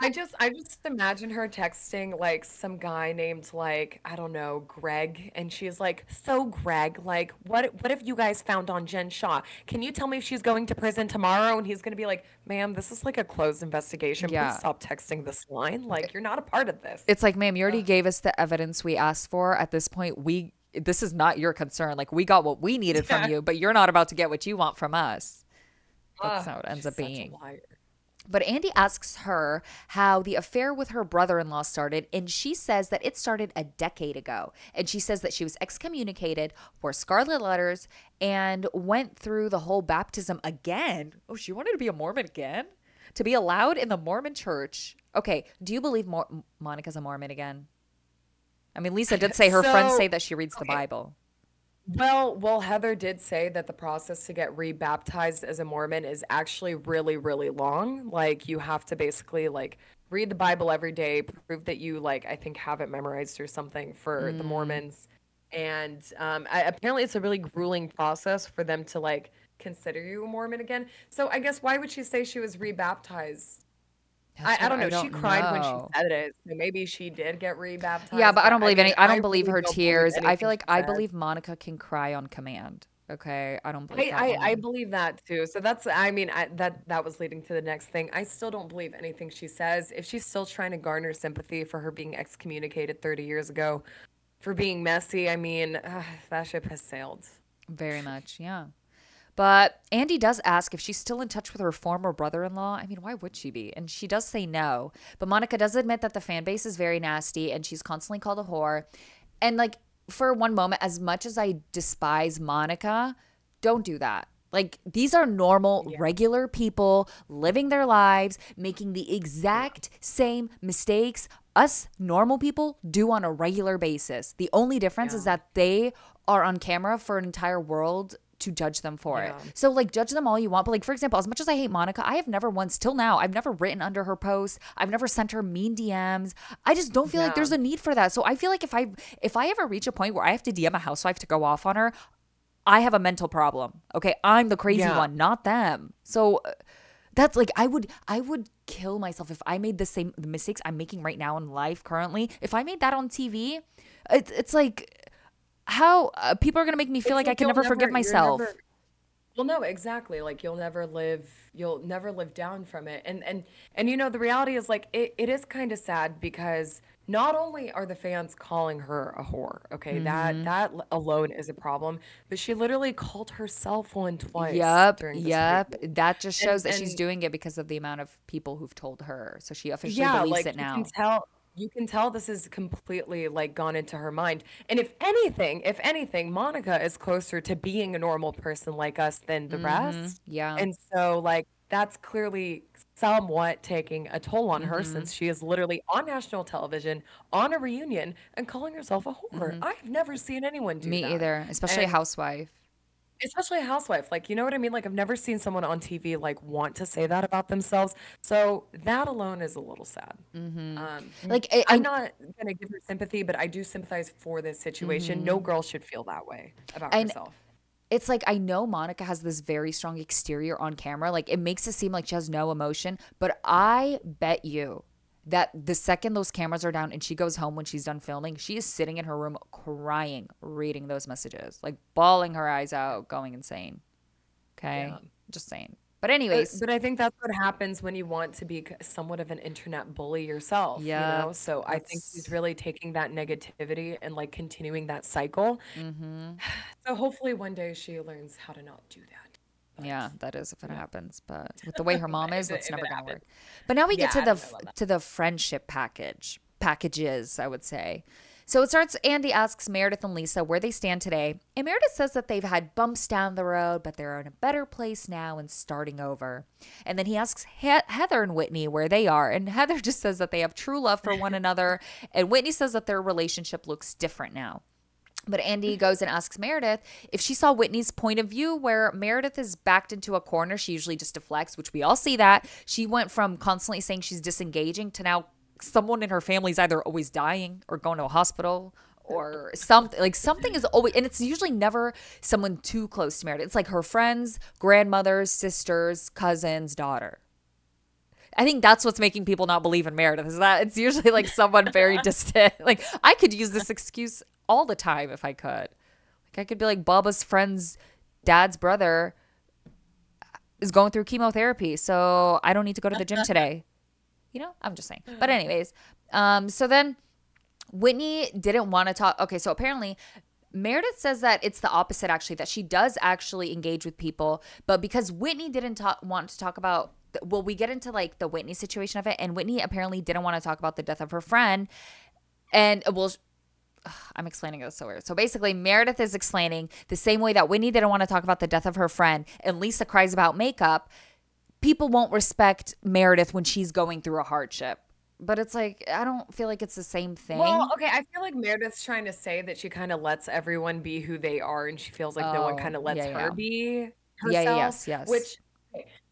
I just I just imagine her texting like some guy named like I don't know Greg and she's like so Greg like what what have you guys found on Jen Shah can you tell me if she's going to prison tomorrow and he's gonna be like ma'am this is like a closed investigation Yeah. please stop texting this line like you're not a part of this It's like, ma'am, you already gave us the evidence we asked for. At this point, we this is not your concern. Like we got what we needed from you, but you're not about to get what you want from us. That's Ugh, how it ends up being. But Andy asks her how the affair with her brother in law started, and she says that it started a decade ago. And she says that she was excommunicated, wore scarlet letters, and went through the whole baptism again. Oh, she wanted to be a Mormon again? To be allowed in the Mormon church. Okay, do you believe Mor- Monica's a Mormon again? I mean, Lisa did say her friends say that she reads the. Bible. Well, well, Heather did say that the process to get rebaptized as a Mormon is actually really, really long. Like you have to basically like read the Bible every day, prove that you like I think have it memorized or something for the Mormons, and um, I, apparently it's a really grueling process for them to like consider you a Mormon again. So I guess why would she say she was rebaptized? I, I don't know. what she cried when she said it, so maybe she did get rebaptized. Yeah, but I don't believe any. mean, I don't believe her don't tears. I feel like I believe Monica can cry on command. Okay, I don't believe I, that I, I believe that too. So that's I mean I, that that was leading to the next thing. I still don't believe anything she says. If she's still trying to garner sympathy for her being excommunicated 30 years ago, for being messy, I mean uh, that ship has sailed. Very much, yeah. But Andy does ask if she's still in touch with her former brother in law. I mean, why would she be? And she does say no. But Monica does admit that the fan base is very nasty and she's constantly called a whore. And like, for one moment, as much as I despise Monica, don't do that. Like, these are normal, regular people living their lives, making the exact same mistakes us normal people do on a regular basis. The only difference is that they are on camera for an entire world to judge them for it. So like judge them all you want, but like for example, as much as I hate Monica, I have never once till now, I've never written under her posts. I've never sent her mean DMs. I just don't feel like there's a need for that. So I feel like if I if I ever reach a point where I have to DM a housewife to go off on her, I have a mental problem. Okay, I'm the crazy Yeah. one, not them. So uh, that's like I would I would kill myself if I made the same the mistakes I'm making right now in life currently. If I made that on TV, it's it's like how uh, people are gonna make me feel It's like I can you'll never, forgive myself. never- well, no, exactly. Like you'll never live, you'll never live down from it. And and and you know, the reality is like it, it is kind of sad because not only are the fans calling her a whore, okay, Mm-hmm. that that alone is a problem, but she literally called herself one twice. Yep, yep. That just And- shows that she's doing it because of the amount of people who've told her. So she officially yeah, believes like it now. you can tell you can tell this is completely like gone into her mind. And if anything, if anything, Monica is closer to being a normal person like us than the rest. yeah. And so like that's clearly somewhat taking a toll on her Mm-hmm. since she is literally on national television on a reunion and calling herself a whore. I've never seen anyone do Mm-hmm. Me that. either, especially a And- housewife. Especially a housewife like you know what i mean? Like i've never seen someone on tv like want to say that about themselves so that alone is a little sad. Um, Like, I- i'm not gonna give her sympathy but i do sympathize for this situation. No girl should feel that way about And- herself. It's like I know Monica has this very strong exterior on camera. Like it makes it seem like she has no emotion, but I bet you that the second those cameras are down and she goes home when she's done filming, she is sitting in her room crying, reading those messages, like bawling her eyes out, going insane. Okay. Yeah. Just saying. But But, anyways, but I think that's what happens when you want to be somewhat of an internet bully yourself. Yeah, You know? So I think she's really taking that negativity and like continuing that cycle. hmm So hopefully one day she learns how to not do that. Yeah, that is if it happens. But with the way her mom is, that's never gonna work. But now we get to I the don't know f- about that. to the friendship package packages, I would say. So it starts. Andy asks Meredith and Lisa where they stand today, and Meredith says that they've had bumps down the road, but they're in a better place now and starting over. And then he asks he- Heather and Whitney where they are, and Heather just says that they have true love for one another, and Whitney says that their relationship looks different now. But Andy goes and asks Meredith if she saw Whitney's point of view, where Meredith is backed into a corner. She usually just deflects, which we all see that. She went from constantly saying she's disengaging to now someone in her family is either always dying or going to a hospital or something. Like something is always, and it's usually never someone too close to Meredith. It's like her friends, grandmothers, sisters, cousins, daughter. I think that's what's making people not believe in Meredith is that it's usually like someone very distant. Like I could use this excuse all the time if I could. Like I could be like Baba's friend's dad's brother is going through chemotherapy, so I don't need to go to the gym today. You know, I'm just saying. But anyways, um, so then Whitney didn't want to talk. Okay, so apparently Meredith says that it's the opposite actually that she does actually engage with people, but because Whitney didn't talk, want to talk about well, we get into like the Whitney situation of it and Whitney apparently didn't want to talk about the death of her friend and well ugh, I'm explaining this so weird. So basically, Meredith is explaining the same way that Whitney didn't want to talk about the death of her friend and Lisa cries about makeup. People won't respect Meredith when she's going through a hardship. But it's like, I don't feel like it's the same thing. Well, okay, I feel like Meredith's trying to say that she kind of lets everyone be who they are, and she feels like no one kind of oh, lets yeah, her yeah. be herself. Yeah, yes, yes. Which,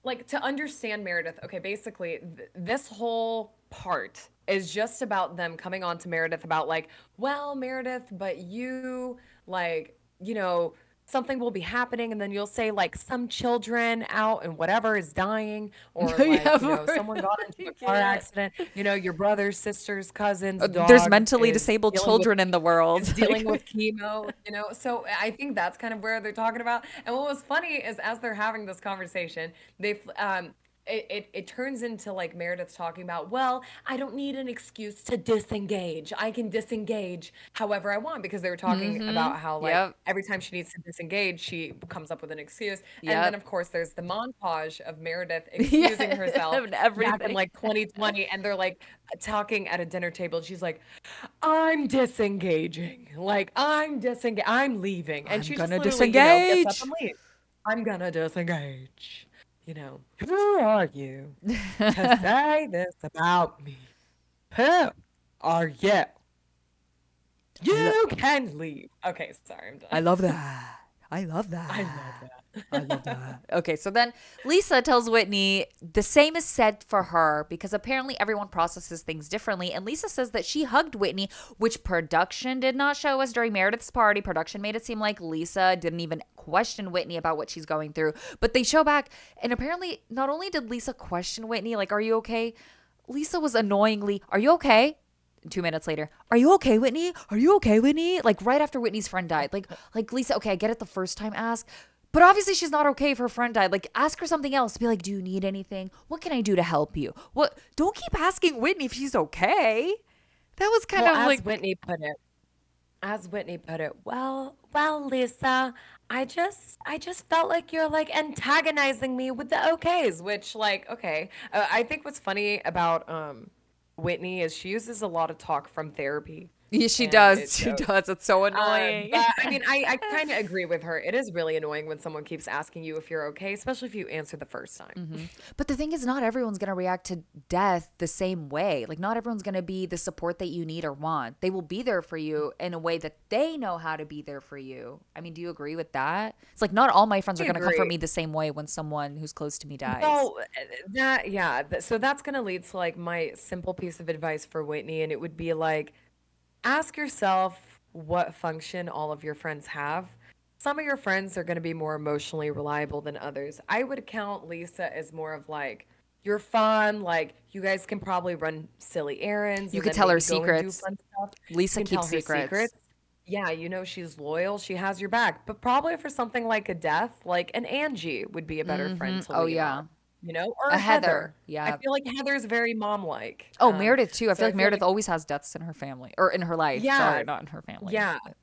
like, to understand Meredith, okay, basically, th- this whole part is just about them coming on to Meredith about like, well, Meredith, but you like, you know. Something will be happening, and then you'll say like some children out and whatever is dying, or like Yeah, you know someone got into a car Yeah. accident. You know your brothers, sisters, cousins. Uh, There's mentally disabled dealing with children in the world. dealing with chemo, you know. So I think that's kind of where they're talking about. And what was funny is as they're having this conversation, they um it, it, it turns into like Meredith's talking about, well, I don't need an excuse to disengage. I can disengage however I want because they were talking mm-hmm. about how like Yep. every time she needs to disengage, she comes up with an excuse. And then of course there's the montage of Meredith excusing herself and back in like 2020 and they're like talking at a dinner table she's like i'm disengaging like i'm disengaging i'm leaving and I'm she gonna literally, you know, gets disengage. up and leaves. i'm gonna disengage you know who are you to say this about me? Who are you? You can leave. Okay sorry i'm done. I love that. I love that. I love that I love that. Okay, so then Lisa tells Whitney the same is said for her because apparently everyone processes things differently. And Lisa says that she hugged Whitney, which production did not show us during Meredith's party. Production made it seem like Lisa didn't even question Whitney about what she's going through. But they show back, and apparently, not only did Lisa question Whitney, like, are you okay? Lisa was annoyingly, are you okay? two minutes later are you okay whitney are you okay whitney like right after whitney's friend died like like lisa okay i get it the first time ask but obviously she's not okay if her friend died. Like ask her something else. Be like do you need anything? What can i do to help you? What don't keep asking whitney if she's okay. That was kind well, of as like whitney put it as whitney put it Well, well, Lisa, I just I just felt like you're like antagonizing me with the okays which like okay. Uh, i think what's funny about um whitney is she uses a lot of talk from therapy yeah, she and does she shows. does it's so Um, annoying but I mean, I, I kind of agree with her. It is really annoying when someone keeps asking you if you're okay, especially if you answer the first time. Mm-hmm. But the thing is, not everyone's going to react to death the same way. Like, not everyone's going to be the support that you need or want. They will be there for you in a way that they know how to be there for you. I mean, do you agree with that? It's like, not all my friends are going to comfort me the same way when someone who's close to me dies. Uh, that yeah. So that's gonna lead to like my simple piece of advice for Whitney, and it would be like, ask yourself what function all of your friends have. Some of your friends are gonna be more emotionally reliable than others. I would count Lisa as more of like you're fun. Like you guys can probably run silly errands. You could tell her maybe go and do secrets. Lisa keeps her secrets. Yeah, you know she's loyal. She has your back. But probably for something like a death, like an Angie would be a better friend mm-hmm. to Oh, yeah. You know, or A a Heather, Heather. yeah. I feel like Heather's very mom-like. Oh, Um, Meredith too. I so feel like Meredith always has deaths in her family or in her life. Yeah. Sorry, not in her family. Yeah. but-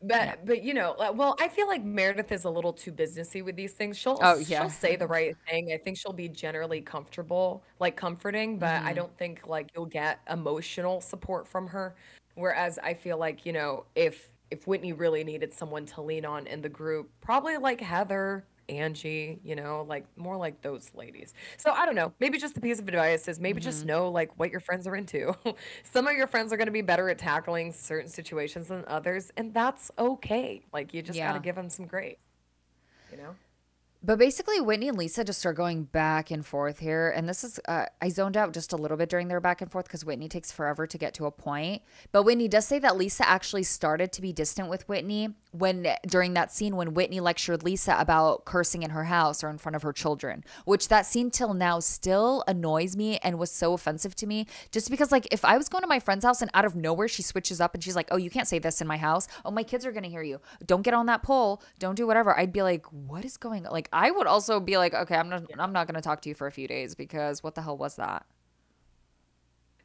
But but you know, uh, well, I feel like Meredith is a little too businessy with these things. She'll Oh, yeah. she'll say the right thing. I think she'll be generally comfortable, like comforting, but Mm-hmm. I don't think like you'll get emotional support from her. Whereas I feel like, you know, if if Whitney really needed someone to lean on in the group, probably like Heather, Angie, you know, like more like those ladies. So I don't know. Maybe just the piece of advice is maybe just Mm-hmm. know like what your friends are into. Some of your friends are going to be better at tackling certain situations than others, and that's okay. Like you just got to give them some grace. You know? But basically, Whitney and Lisa just start going back and forth here. And this is, uh, I zoned out just a little bit during their back and forth because Whitney takes forever to get to a point. But Whitney does say that Lisa actually started to be distant with Whitney when, during that scene when Whitney lectured Lisa about cursing in her house or in front of her children, which that scene till now still annoys me and was so offensive to me. Just because, like, if I was going to my friend's house and out of nowhere she switches up and she's like, oh, you can't say this in my house. Oh, my kids are going to hear you. Don't get on that pole. Don't do whatever. I'd be like, what is going on? Like, I would also be like, okay, I'm not, I'm not going to talk to you for a few days because what the hell was that?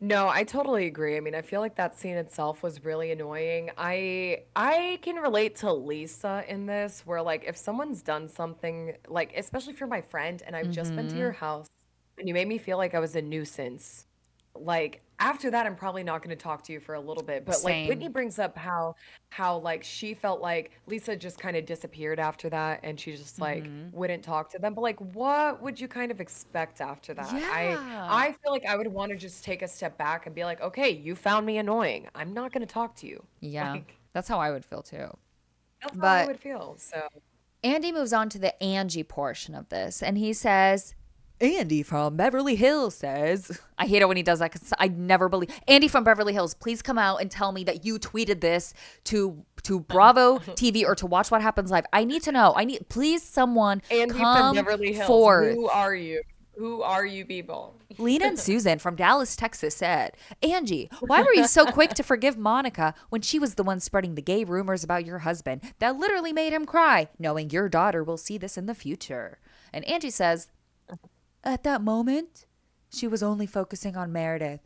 No, I totally agree. I mean, I feel like that scene itself was really annoying. I I can relate to Lisa in this where like if someone's done something like especially if you're my friend and I've just been to your mm-hmm. house and you made me feel like I was a nuisance. Like after that I'm probably not going to talk to you for a little bit. But like Whitney brings up how how like she felt like Lisa just kind of disappeared after that and she just like mm-hmm. wouldn't talk to them. But like what would you kind of expect after that? I Yeah. I feel like I would want to just take a step back and be like, okay, you found me annoying. I'm not going to talk to you. Yeah, Like, that's how I would feel too. that's how I would feel. So Andy moves on to the Angie portion of this, and he says, Andy from Beverly Hills says, I hate it when he does that because I never believe. Andy from Beverly Hills, please come out and tell me that you tweeted this to to Bravo TV or to Watch What Happens Live. I need to know. I need, please, someone Andy come from Beverly Hills, forth. who are you? Who are you people? Lena and Susan from Dallas, Texas said, Angie, why were you so quick to forgive Monica when she was the one spreading the gay rumors about your husband that literally made him cry, knowing your daughter will see this in the future? And Angie says, At that moment, she was only focusing on Meredith.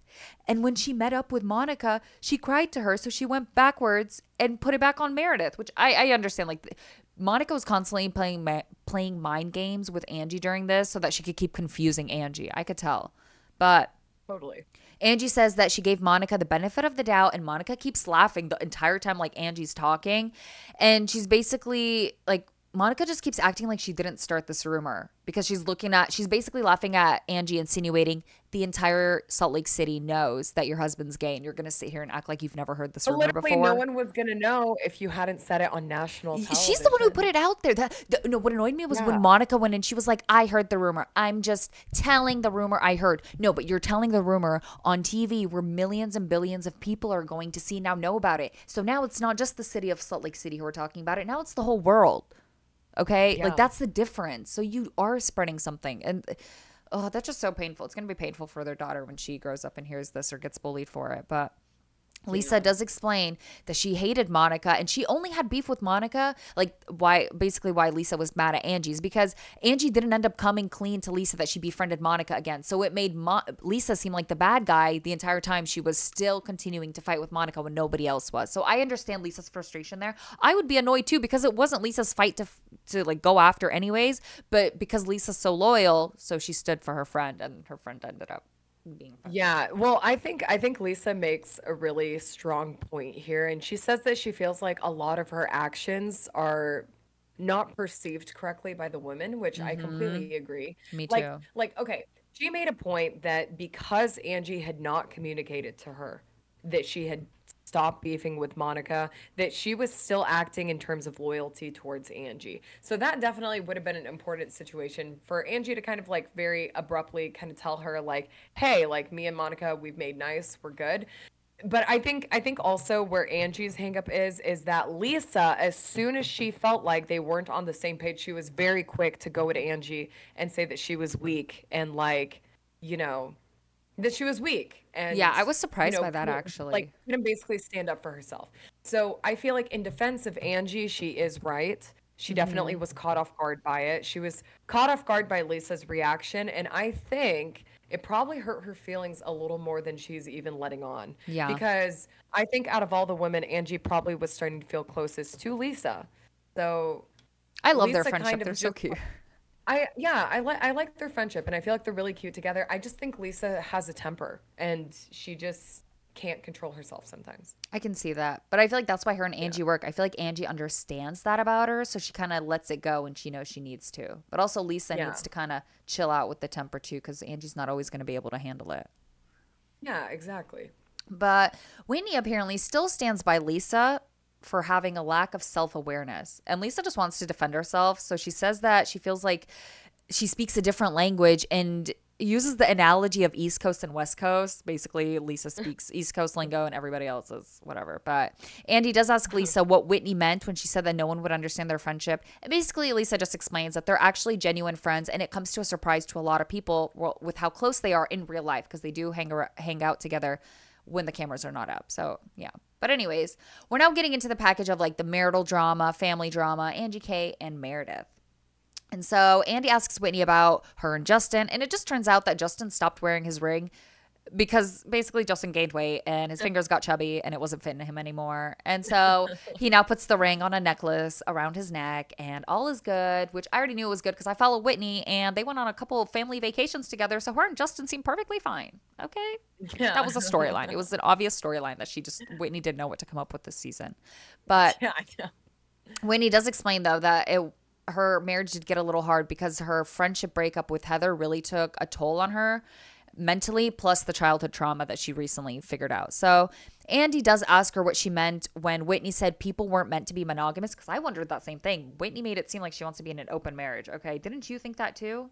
And when she met up with Monica, she cried to her, so she went backwards and put it back on Meredith, which I, I understand. Like, Monica was constantly playing ma- playing mind games with Angie during this so that she could keep confusing Angie. I could tell. But Totally. Angie says that she gave Monica the benefit of the doubt, and Monica keeps laughing the entire time, like Angie's talking. And she's basically like, Monica just keeps acting like she didn't start this rumor because she's looking at, she's basically laughing at Angie, insinuating the entire Salt Lake City knows that your husband's gay, and you're going to sit here and act like you've never heard this But rumor literally, before. no one was gonna know if you hadn't said it on national television. She's the one who put it out there. That the, no, what annoyed me was Yeah. when Monica went and she was like, "I heard the rumor. I'm just telling the rumor I heard." No, but you're telling the rumor on TV where millions and billions of people are going to see now know about it. So now it's not just the city of Salt Lake City who are talking about it. Now it's the whole world. Okay, Yeah. like that's the difference. So you are spreading something, and oh, that's just so painful. It's gonna be painful for their daughter when she grows up and hears this or gets bullied for it. But Lisa does explain that she hated Monica and she only had beef with Monica, like why basically why Lisa was mad at Angie's because Angie didn't end up coming clean to Lisa that she befriended Monica again. So it made Mo- Lisa seem like the bad guy the entire time she was still continuing to fight with Monica when nobody else was. So I understand Lisa's frustration there. I would be annoyed too because it wasn't Lisa's fight to f- to like go after anyways, but because Lisa's so loyal, so she stood for her friend and her friend ended up being friend. Yeah, well, I think I think Lisa makes a really strong point here, and she says that she feels like a lot of her actions are not perceived correctly by the women, which I completely agree. Mm-hmm. Me Like, like okay, she made a point that because Angie had not communicated to her that she had stopped beefing with Monica, that she was still acting in terms of loyalty towards Angie. So that definitely would have been an important situation for Angie to kind of like very abruptly kind of tell her like, "Hey, like me and Monica, we've made nice, we're good." But I think I think also where Angie's hangup is is that Lisa, as soon as she felt like they weren't on the same page, she was very quick to go to Angie and say that she was weak and like you know, that she was weak. And Yeah, I was surprised you know, by that, actually. Like couldn't basically stand up for herself. So I feel like in defense of Angie, she is right. She definitely Mm-hmm. was caught off guard by it. She was caught off guard by Lisa's reaction, and I think it probably hurt her feelings a little more than she's even letting on. Yeah. Because I think out of all the women, Angie probably was starting to feel closest to Lisa. So I love their friendship. kind of They're so cute. I yeah, I like I like their friendship and I feel like they're really cute together. I just think Lisa has a temper and she just can't control herself sometimes. I can see that. But I feel like that's why her and Angie work. I feel like Angie understands that about her, so she kind of lets it go when she knows she needs to. But also Lisa Yeah. needs to kind of chill out with the temper too cuz Angie's not always going to be able to handle it. Yeah, exactly. But Whitney apparently still stands by Lisa for having a lack of self awareness. And Lisa just wants to defend herself. So she says that she feels like she speaks a different language and uses the analogy of East Coast and West Coast. Basically, Lisa speaks East Coast lingo and everybody else is whatever. But Andy does ask Lisa what Whitney meant when she said that no one would understand their friendship. And basically, Lisa just explains that they're actually genuine friends and it comes to a surprise to a lot of people with how close they are in real life because they do hang, hang out together when the cameras are not up. So, yeah. But, anyways, we're now getting into the package of like the marital drama, family drama, Angie K, and Meredith. And so Andy asks Whitney about her and Justin, and it just turns out that Justin stopped wearing his ring because basically Justin gained weight and his fingers got chubby and it wasn't fitting him anymore. And so he now puts the ring on a necklace around his neck and all is good, which I already knew was good because I follow Whitney and they went on a couple of family vacations together. So her and Justin seemed perfectly fine. Okay. Yeah. That was a storyline. It was an obvious storyline that she just, Whitney didn't know what to come up with this season. But Yeah, Whitney does explain though that it her marriage did get a little hard because her friendship breakup with Heather really took a toll on her mentally plus the childhood trauma that she recently figured out. So Andy does ask her what she meant when Whitney said people weren't meant to be monogamous because I wondered that same thing. Whitney made it seem like she wants to be in an open marriage. Okay, didn't you think that too?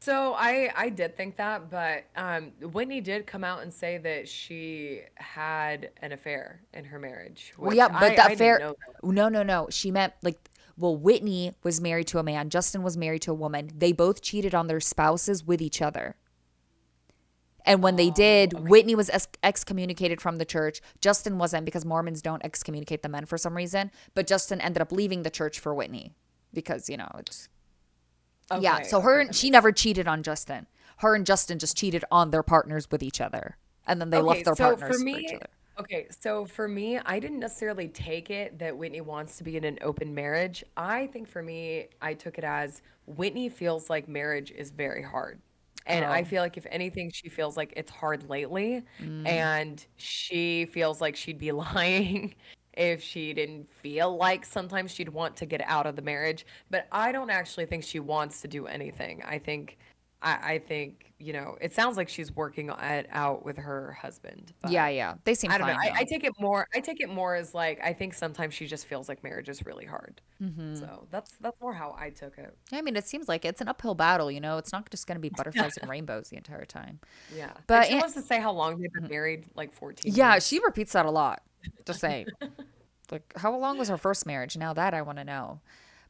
So I I did think that, but um, Whitney did come out and say that she had an affair in her marriage. Well, yeah, but I- that I affair. No, no, no. She meant like. Well, Whitney was married to a man. Justin was married to a woman. They both cheated on their spouses with each other. And when they did, Whitney was ex- excommunicated from the church. Justin wasn't because Mormons don't excommunicate the men for some reason. But Justin ended up leaving the church for Whitney because, you know, it's. yeah. So her, okay, and she never cheated on Justin. Her and Justin just cheated on their partners with each other. And then they Okay, left their so partners for for, me, each other. okay, so for me, I didn't necessarily take it that Whitney wants to be in an open marriage. I think for me, I took it as Whitney feels like marriage is very hard. And I Oh. feel like if anything, she feels like it's hard lately. Mm. And she feels like she'd be lying if she didn't feel like sometimes she'd want to get out of the marriage. But I don't actually think she wants to do anything. I think I, I think, you know, it sounds like she's working it out with her husband. But Yeah, yeah. They seem I don't fine. know. I. I take it more. I take it more as like I think sometimes she just feels like marriage is really hard. Mm-hmm. So that's that's more how I took it. Yeah, I mean, it seems like it's an uphill battle. You know, it's not just going to be butterflies and rainbows the entire time. Yeah, But but she wants to say how long they've been married, like fourteen. Yeah, years. she repeats that a lot. Just saying. like, how long was her first marriage? Now that I want to know.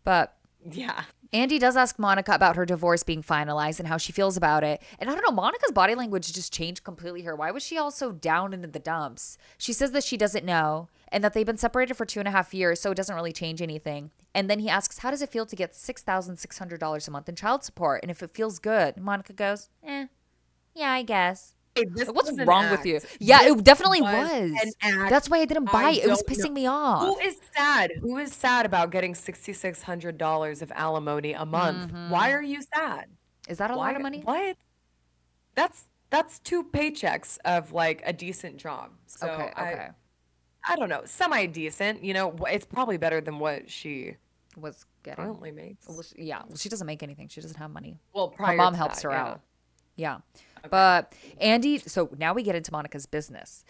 But yeah. Andy does ask Monica about her divorce being finalized and how she feels about it. And I don't know, Monica's body language just changed completely here. Why was she all so down into the dumps? She says that she doesn't know and that they've been separated for two and a half years, so it doesn't really change anything. And then he asks, How does it feel to get $6,600 a month in child support? And if it feels good, Monica goes, Eh, yeah, I guess. What's wrong with you? Yeah, This it definitely was was. That's why I didn't buy I it. It was don't know. pissing me off. Who is sad? Who is sad about getting sixty six hundred dollars of alimony a month? Why are you sad? Is that Mm-hmm. a Why? lot of money? What? That's that's two paychecks of like a decent job. So okay, I, okay. I don't know, semi decent. You know, it's probably better than what she Was getting. currently makes. Well, she- yeah, well, she doesn't make anything. She doesn't have money. Well, Her mom helps that, her yeah. out. Yeah. But Andy, so now we get into Monica's business.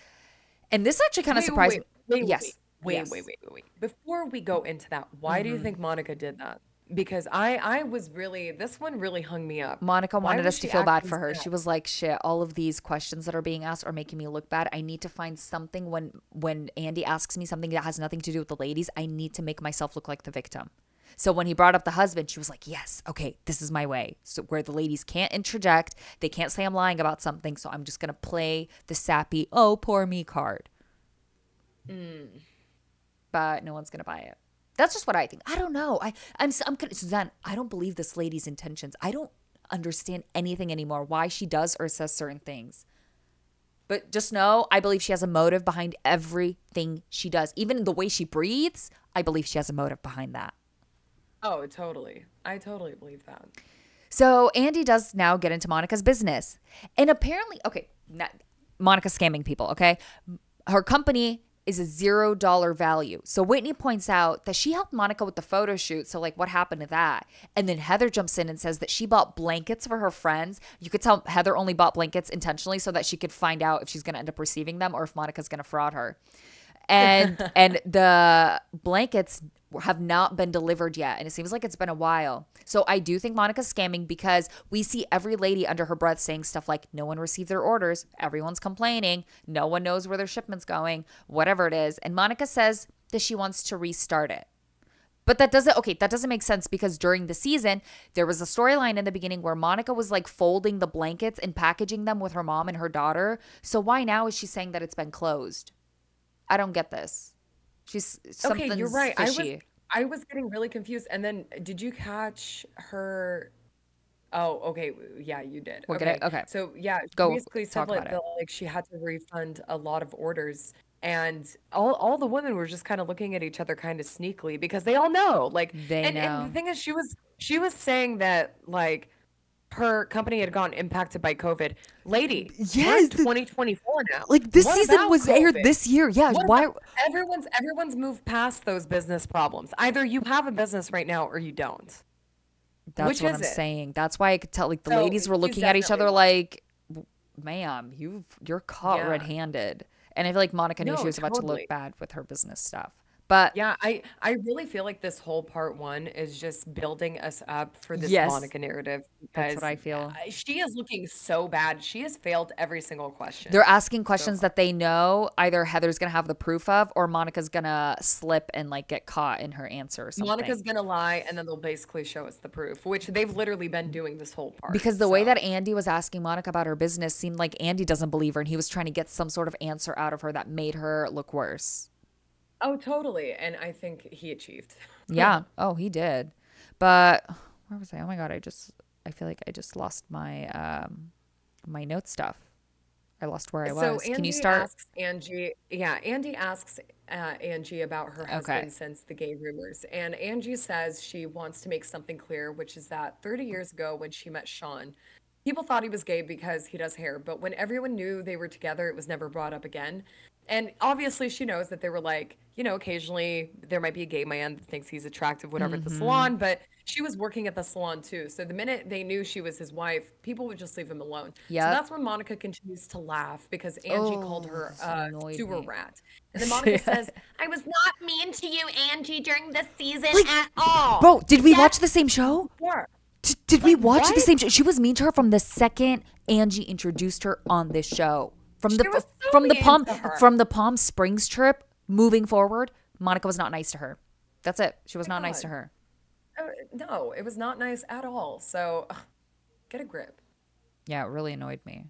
And this actually kind of surprised wait, me. wait, yes. Wait, wait, yes. wait, wait, wait, wait. Before we go into that, why do you mm-hmm. think Monica did that? Because I, I was really, this one really hung me up. Monica Why wanted us to feel bad for her. She was like, "Shit, all of these questions that are being asked are making me look bad. I need to find something when when Andy asks me something that has nothing to do with the ladies. I need to make myself look like the victim." So when he brought up the husband, she was like, "Yes, okay, this is my way." So where the ladies can't interject, they can't say I'm lying about something, so I'm just gonna play the sappy "Oh, poor me" card. Hmm. But no one's gonna buy it. That's just what I think. I don't know. I I'm I'm Suzanne. I don't believe this lady's intentions. I don't understand anything anymore. Why she does or says certain things. But just know, I believe she has a motive behind everything she does. Even the way she breathes, I believe she has a motive behind that. Oh, totally. I totally believe that. So Andy does now get into Monica's business. And apparently, okay, not, Monica's scamming people, okay? Her company is a zero dollar value. So Whitney points out that she helped Monica with the photo shoot. So, like, what happened to that? And then Heather jumps in and says that she bought blankets for her friends. You could tell Heather only bought blankets intentionally so that she could find out if she's going to end up receiving them or if Monica's going to fraud her. And and the blankets have not been delivered yet and it seems like it's been a while. So I do think Monica's scamming because we see every lady under her breath saying stuff like no one received their orders, everyone's complaining, no one knows where their shipment's going, whatever it is. And Monica says that she wants to restart it. But that doesn't okay, that doesn't make sense because during the season, there was a storyline in the beginning where Monica was like folding the blankets and packaging them with her mom and her daughter. So why now is she saying that it's been closed? I don't get this. She's okay, you're right. I was. I was getting really confused. And then did you catch her? Oh, okay. Yeah, you did. We're gonna- okay. So yeah, she Go basically talk said like, about it. like she had to refund a lot of orders. And all, all the women were just kind of looking at each other kind of sneakily because they all know. Like They and, know. and the thing is she was she was saying that like her company had gotten impacted by COVID. Lady, Yes, the- 2024 now. Like this What season was aired this year. Yeah, What why? everyone's everyone's moved past those business problems. Either you have a business right now or you don't. That's which what I'm it? saying. That's why I could tell. Like the So, ladies were looking at each other like, "Ma'am, you've you're caught Yeah. red-handed." And I feel like Monica knew No, she was about to look bad with her business stuff. But Yeah, I I really feel like this whole part one is just building us up for this Yes. Monica narrative That's what I feel. she is looking so bad. She has failed every single question. they're asking questions that they know either Heather's gonna have the proof of, or Monica's gonna slip and like get caught in her answer or something. Monica's gonna lie, and then they'll basically show us the proof, which they've literally been doing this whole part. Because the way that Andy was asking Monica about her business seemed like Andy doesn't believe her and he was trying to get some sort of answer out of her that made her look worse. Oh, totally, and I think he achieved. Yeah. Oh, he did. But where was I? Oh my god, I just I feel like I just lost my um my note stuff. I lost where I was. So. Andy Can you start? asks Angie, yeah, Andy asks uh, Angie about her husband Okay. since the gay rumors. And Angie says she wants to make something clear, which is that 30 years ago when she met Shawn, people thought he was gay because he does hair. But when everyone knew they were together, it was never brought up again. And obviously, she knows that they were like, you know, occasionally there might be a gay man that thinks he's attractive, whatever, at the Mm-hmm. salon. But she was working at the salon too. So the minute they knew she was his wife, people would just leave him alone. Yep. So that's when Monica continues to laugh because Angie called Oh, her this uh, sewer me. rat. And then Monica Yeah. says, I was not mean to you, Angie, during the season Like, at all. Bro, did we watch the same show? "Sure." D- did we watch the same show? She was mean to her from the second Angie introduced her on this show. From the She was so from the Palm from the Palm Springs trip moving forward, Monica was not nice to her. That's it. She was not nice to her. Uh, no, it was not nice at all. So ugh, get a grip. Yeah, it really annoyed me.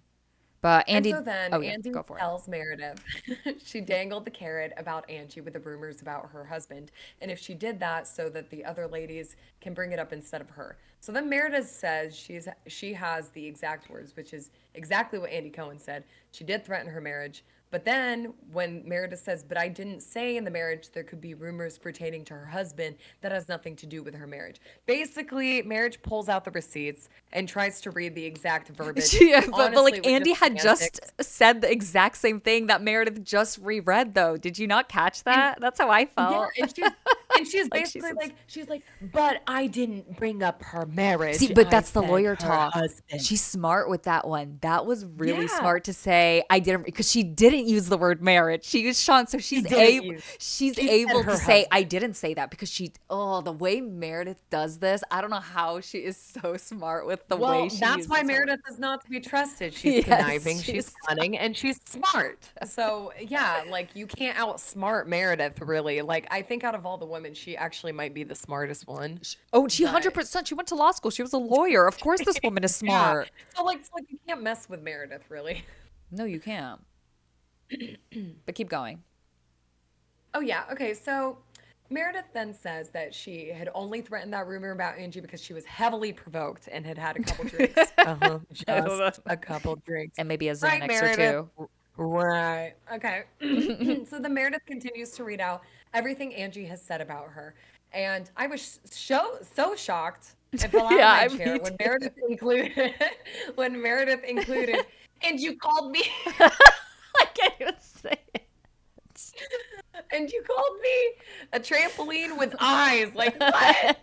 But Andy and so then oh, yeah, Andy go for it. tells Meredith she dangled the carrot about Angie with the rumors about her husband, and if she did that so that the other ladies can bring it up instead of her. So then Meredith says she's she has the exact words, which is exactly what Andy Cohen said. She did threaten her marriage, but then when Meredith says, "But I didn't say in the marriage there could be rumors pertaining to her husband that has nothing to do with her marriage." Basically, marriage pulls out the receipts and tries to read the exact verbiage. yeah, but, but like Andy had just said the exact same thing that Meredith just reread though. Did you not catch that? That's how I Yeah, felt. and she's and she's Like, basically says- like she's like, but I didn't bring up her marriage. See, but I that's the lawyer talk. husband." She's smart with that one. That was really Yeah. smart to say. I didn't because she didn't didn't use the word marriage. She used Shawn, so she's able. She's she able to say, "I didn't say that" because she. Oh, the way Meredith does this, I don't know how she is so smart with the well, way she. that's why Meredith is not to be trusted. She's Yes, conniving, she's, she's- cunning, and she's smart. So yeah, like you can't outsmart Meredith really. Like I think out of all the women, she actually might be the smartest one. Oh, she hundred percent. She went to law school. She was a lawyer. Of course, this woman is Yeah. smart. So like, so, like you can't mess with Meredith really. No, you can't. but keep going. Oh yeah. Okay. So Meredith then says that she had only threatened that rumor about Angie because she was heavily provoked and had had a couple drinks. uh-huh, just a couple drinks. And maybe a Right, Xanax or two. Right. Okay. so the Meredith continues to read out everything Angie has said about her. And I was so so shocked. I fell out Yeah, of my me chair when. Meredith included when Meredith included and you called me I can't even say it. and you called me a trampoline with eyes. Like what?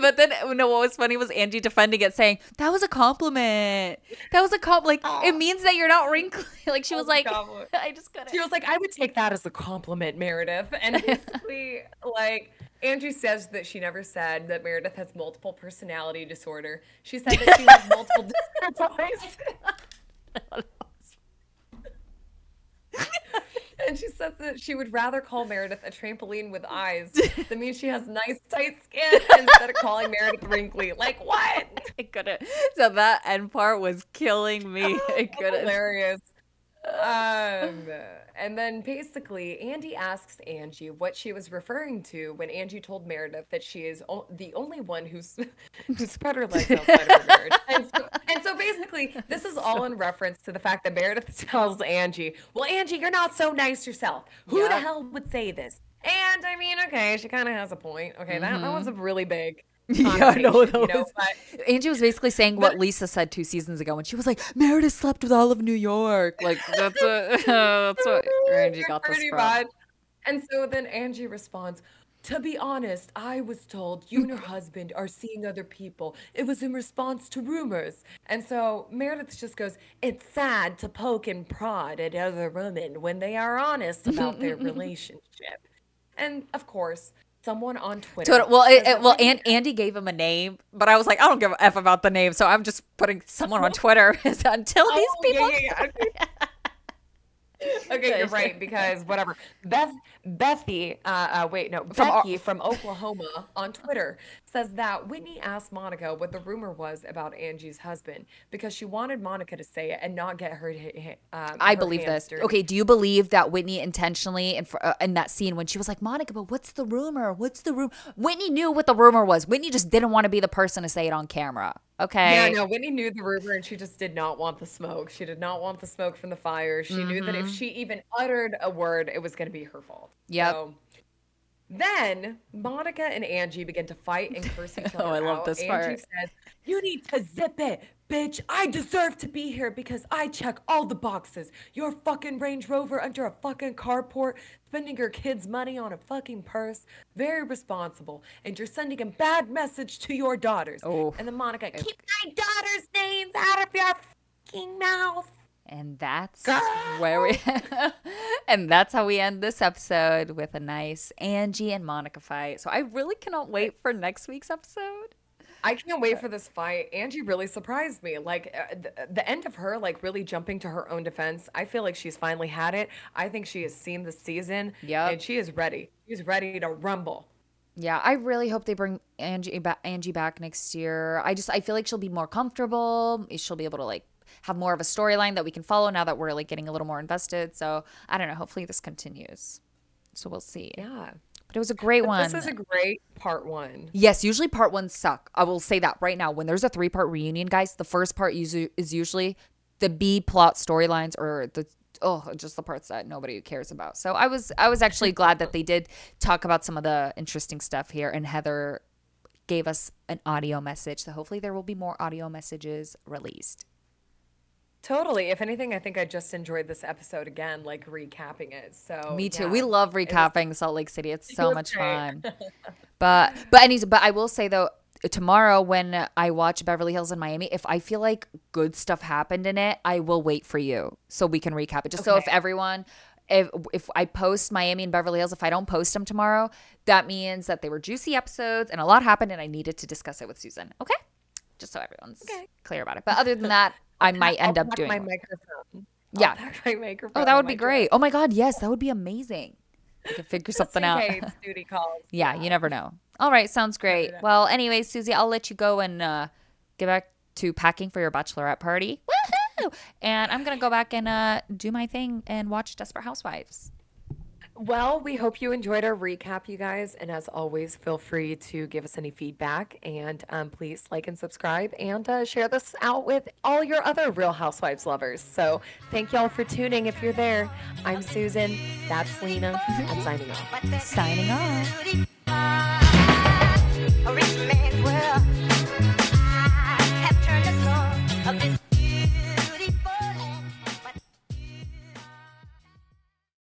but then no, what was funny was Angie defending it, saying that was a compliment. That was a comp. Like it means that you're not wrinkly. Like she oh was was like, compliment. I just couldn't. She was like, I would take that as a compliment, Meredith. And basically, like, Angie says that she never said that Meredith has multiple personality disorder. She said that she has multiple disorders. and she says that she would rather call Meredith a trampoline with eyes. That means she has nice, tight skin instead of calling Meredith wrinkly. Like, what? I couldn't. So that end part was killing me. I couldn't. hilarious. Um, and then basically, Andy asks Angie what she was referring to when Angie told Meredith that she is o- the only one who's who spread her legs outside of her marriage. And so, and so basically, this is all in reference to the fact that Meredith tells Angie, "Well, Angie, you're not so nice yourself. Who the hell would say this?" And I mean, okay, she kind of has a point. Okay, that, that was a really big. Yeah, connotation, that you know, was- but Angie was basically saying what Lisa said two seasons ago when she was like, Meredith slept with all of New York. Like that's what that's what Angie got this from. much. And so then Angie responds, To be honest, I was told you and your husband are seeing other people. It was in response to rumors. And so Meredith just goes, It's sad to poke and prod at other women when they are honest about their relationship. And of course, someone on Twitter. Twitter- Well, it, it- well, and Andy gave him a name, but I was like, I don't give a f about the name, so I'm just putting someone on Twitter until oh, these Oh, yeah, people. yeah, yeah, okay. Okay, you're right because whatever. Beth, Bethy, uh, uh, wait, no, From Ar- Becky from Oklahoma on Twitter says that Whitney asked Monica what the rumor was about Angie's husband because she wanted Monica to say it and not get her. Um, I her believe this. dirty. Okay, do you believe that Whitney intentionally in, uh, in that scene when she was like, Monica, but what's the rumor? What's the rumor? Whitney knew what the rumor was. Whitney just didn't want to be the person to say it on camera. Okay. Yeah, no, Whitney knew the rumor and she just did not want the smoke. She did not want the smoke from the fire. She knew that Mm-hmm. if she even uttered a word, it was going to be her fault. Yep. So, then Monica and Angie begin to fight and curse each other. Oh, I love out. this Angie part. says, "You need to zip it, bitch. I deserve to be here because I check all the boxes. Your fucking Range Rover under a fucking carport, spending your kids' money on a fucking purse. Very responsible. And you're sending a bad message to your daughters." Oh. And then Monica, keep my daughters' names out of your fucking mouth. And that's Girl. where we and that's how we end this episode with a nice Angie and Monica fight. So I really cannot wait for next week's episode. I can't wait for this fight. Angie really surprised me. Like uh, the, the end of her, like really jumping to her own defense. I feel like she's finally had it. I think she has seen the season. Yep. and she is ready. She's ready to rumble. Yeah, I really hope they bring Angie back Angie back next year. I just I feel like she'll be more comfortable. She'll be able to like have more of a storyline that we can follow now that we're like getting a little more invested. So I don't know. Hopefully this continues. So we'll see. Yeah, But it was a great one. this is a great part one. Yes, usually part ones suck. I will say that right now. When there's a three part reunion, guys, the first part is usually the B plot storylines or the oh just the parts that nobody cares about. So I was I was actually glad that they did talk about some of the interesting stuff here, and Heather gave us an audio message. So hopefully there will be more audio messages released. Totally. If anything, I think I just enjoyed this episode again, like recapping it. So Me too. yeah. We love was- recapping Salt Lake City. It's so much great. fun. But but anyways, but I will say though, tomorrow when I watch Beverly Hills in Miami, if I feel like good stuff happened in it, I will wait for you so we can recap it. Just so if everyone if if I post Miami and Beverly Hills, if I don't post them tomorrow, that means that they were juicy episodes and a lot happened and I needed to discuss it with Susan. Okay? Just so everyone's Okay. clear about it. But other than that, I might I'll end up doing my microphone. Yeah. I'll my microphone. Oh, that would be great. Oh my god, yes, that would be amazing. We could figure something out. duty calls. Yeah, you never know. All right, sounds great. Well, anyway, Susie, I'll let you go and uh, get back to packing for your bachelorette party. Woohoo! And I'm gonna go back and uh, do my thing and watch Desperate Housewives. Well, we hope you enjoyed our recap, you guys. And as always, feel free to give us any feedback and um, please like and subscribe and uh, share this out with all your other Real Housewives lovers. So thank y'all for tuning if you're there. I'm Susan. That's Leena. I'm signing off. Signing off.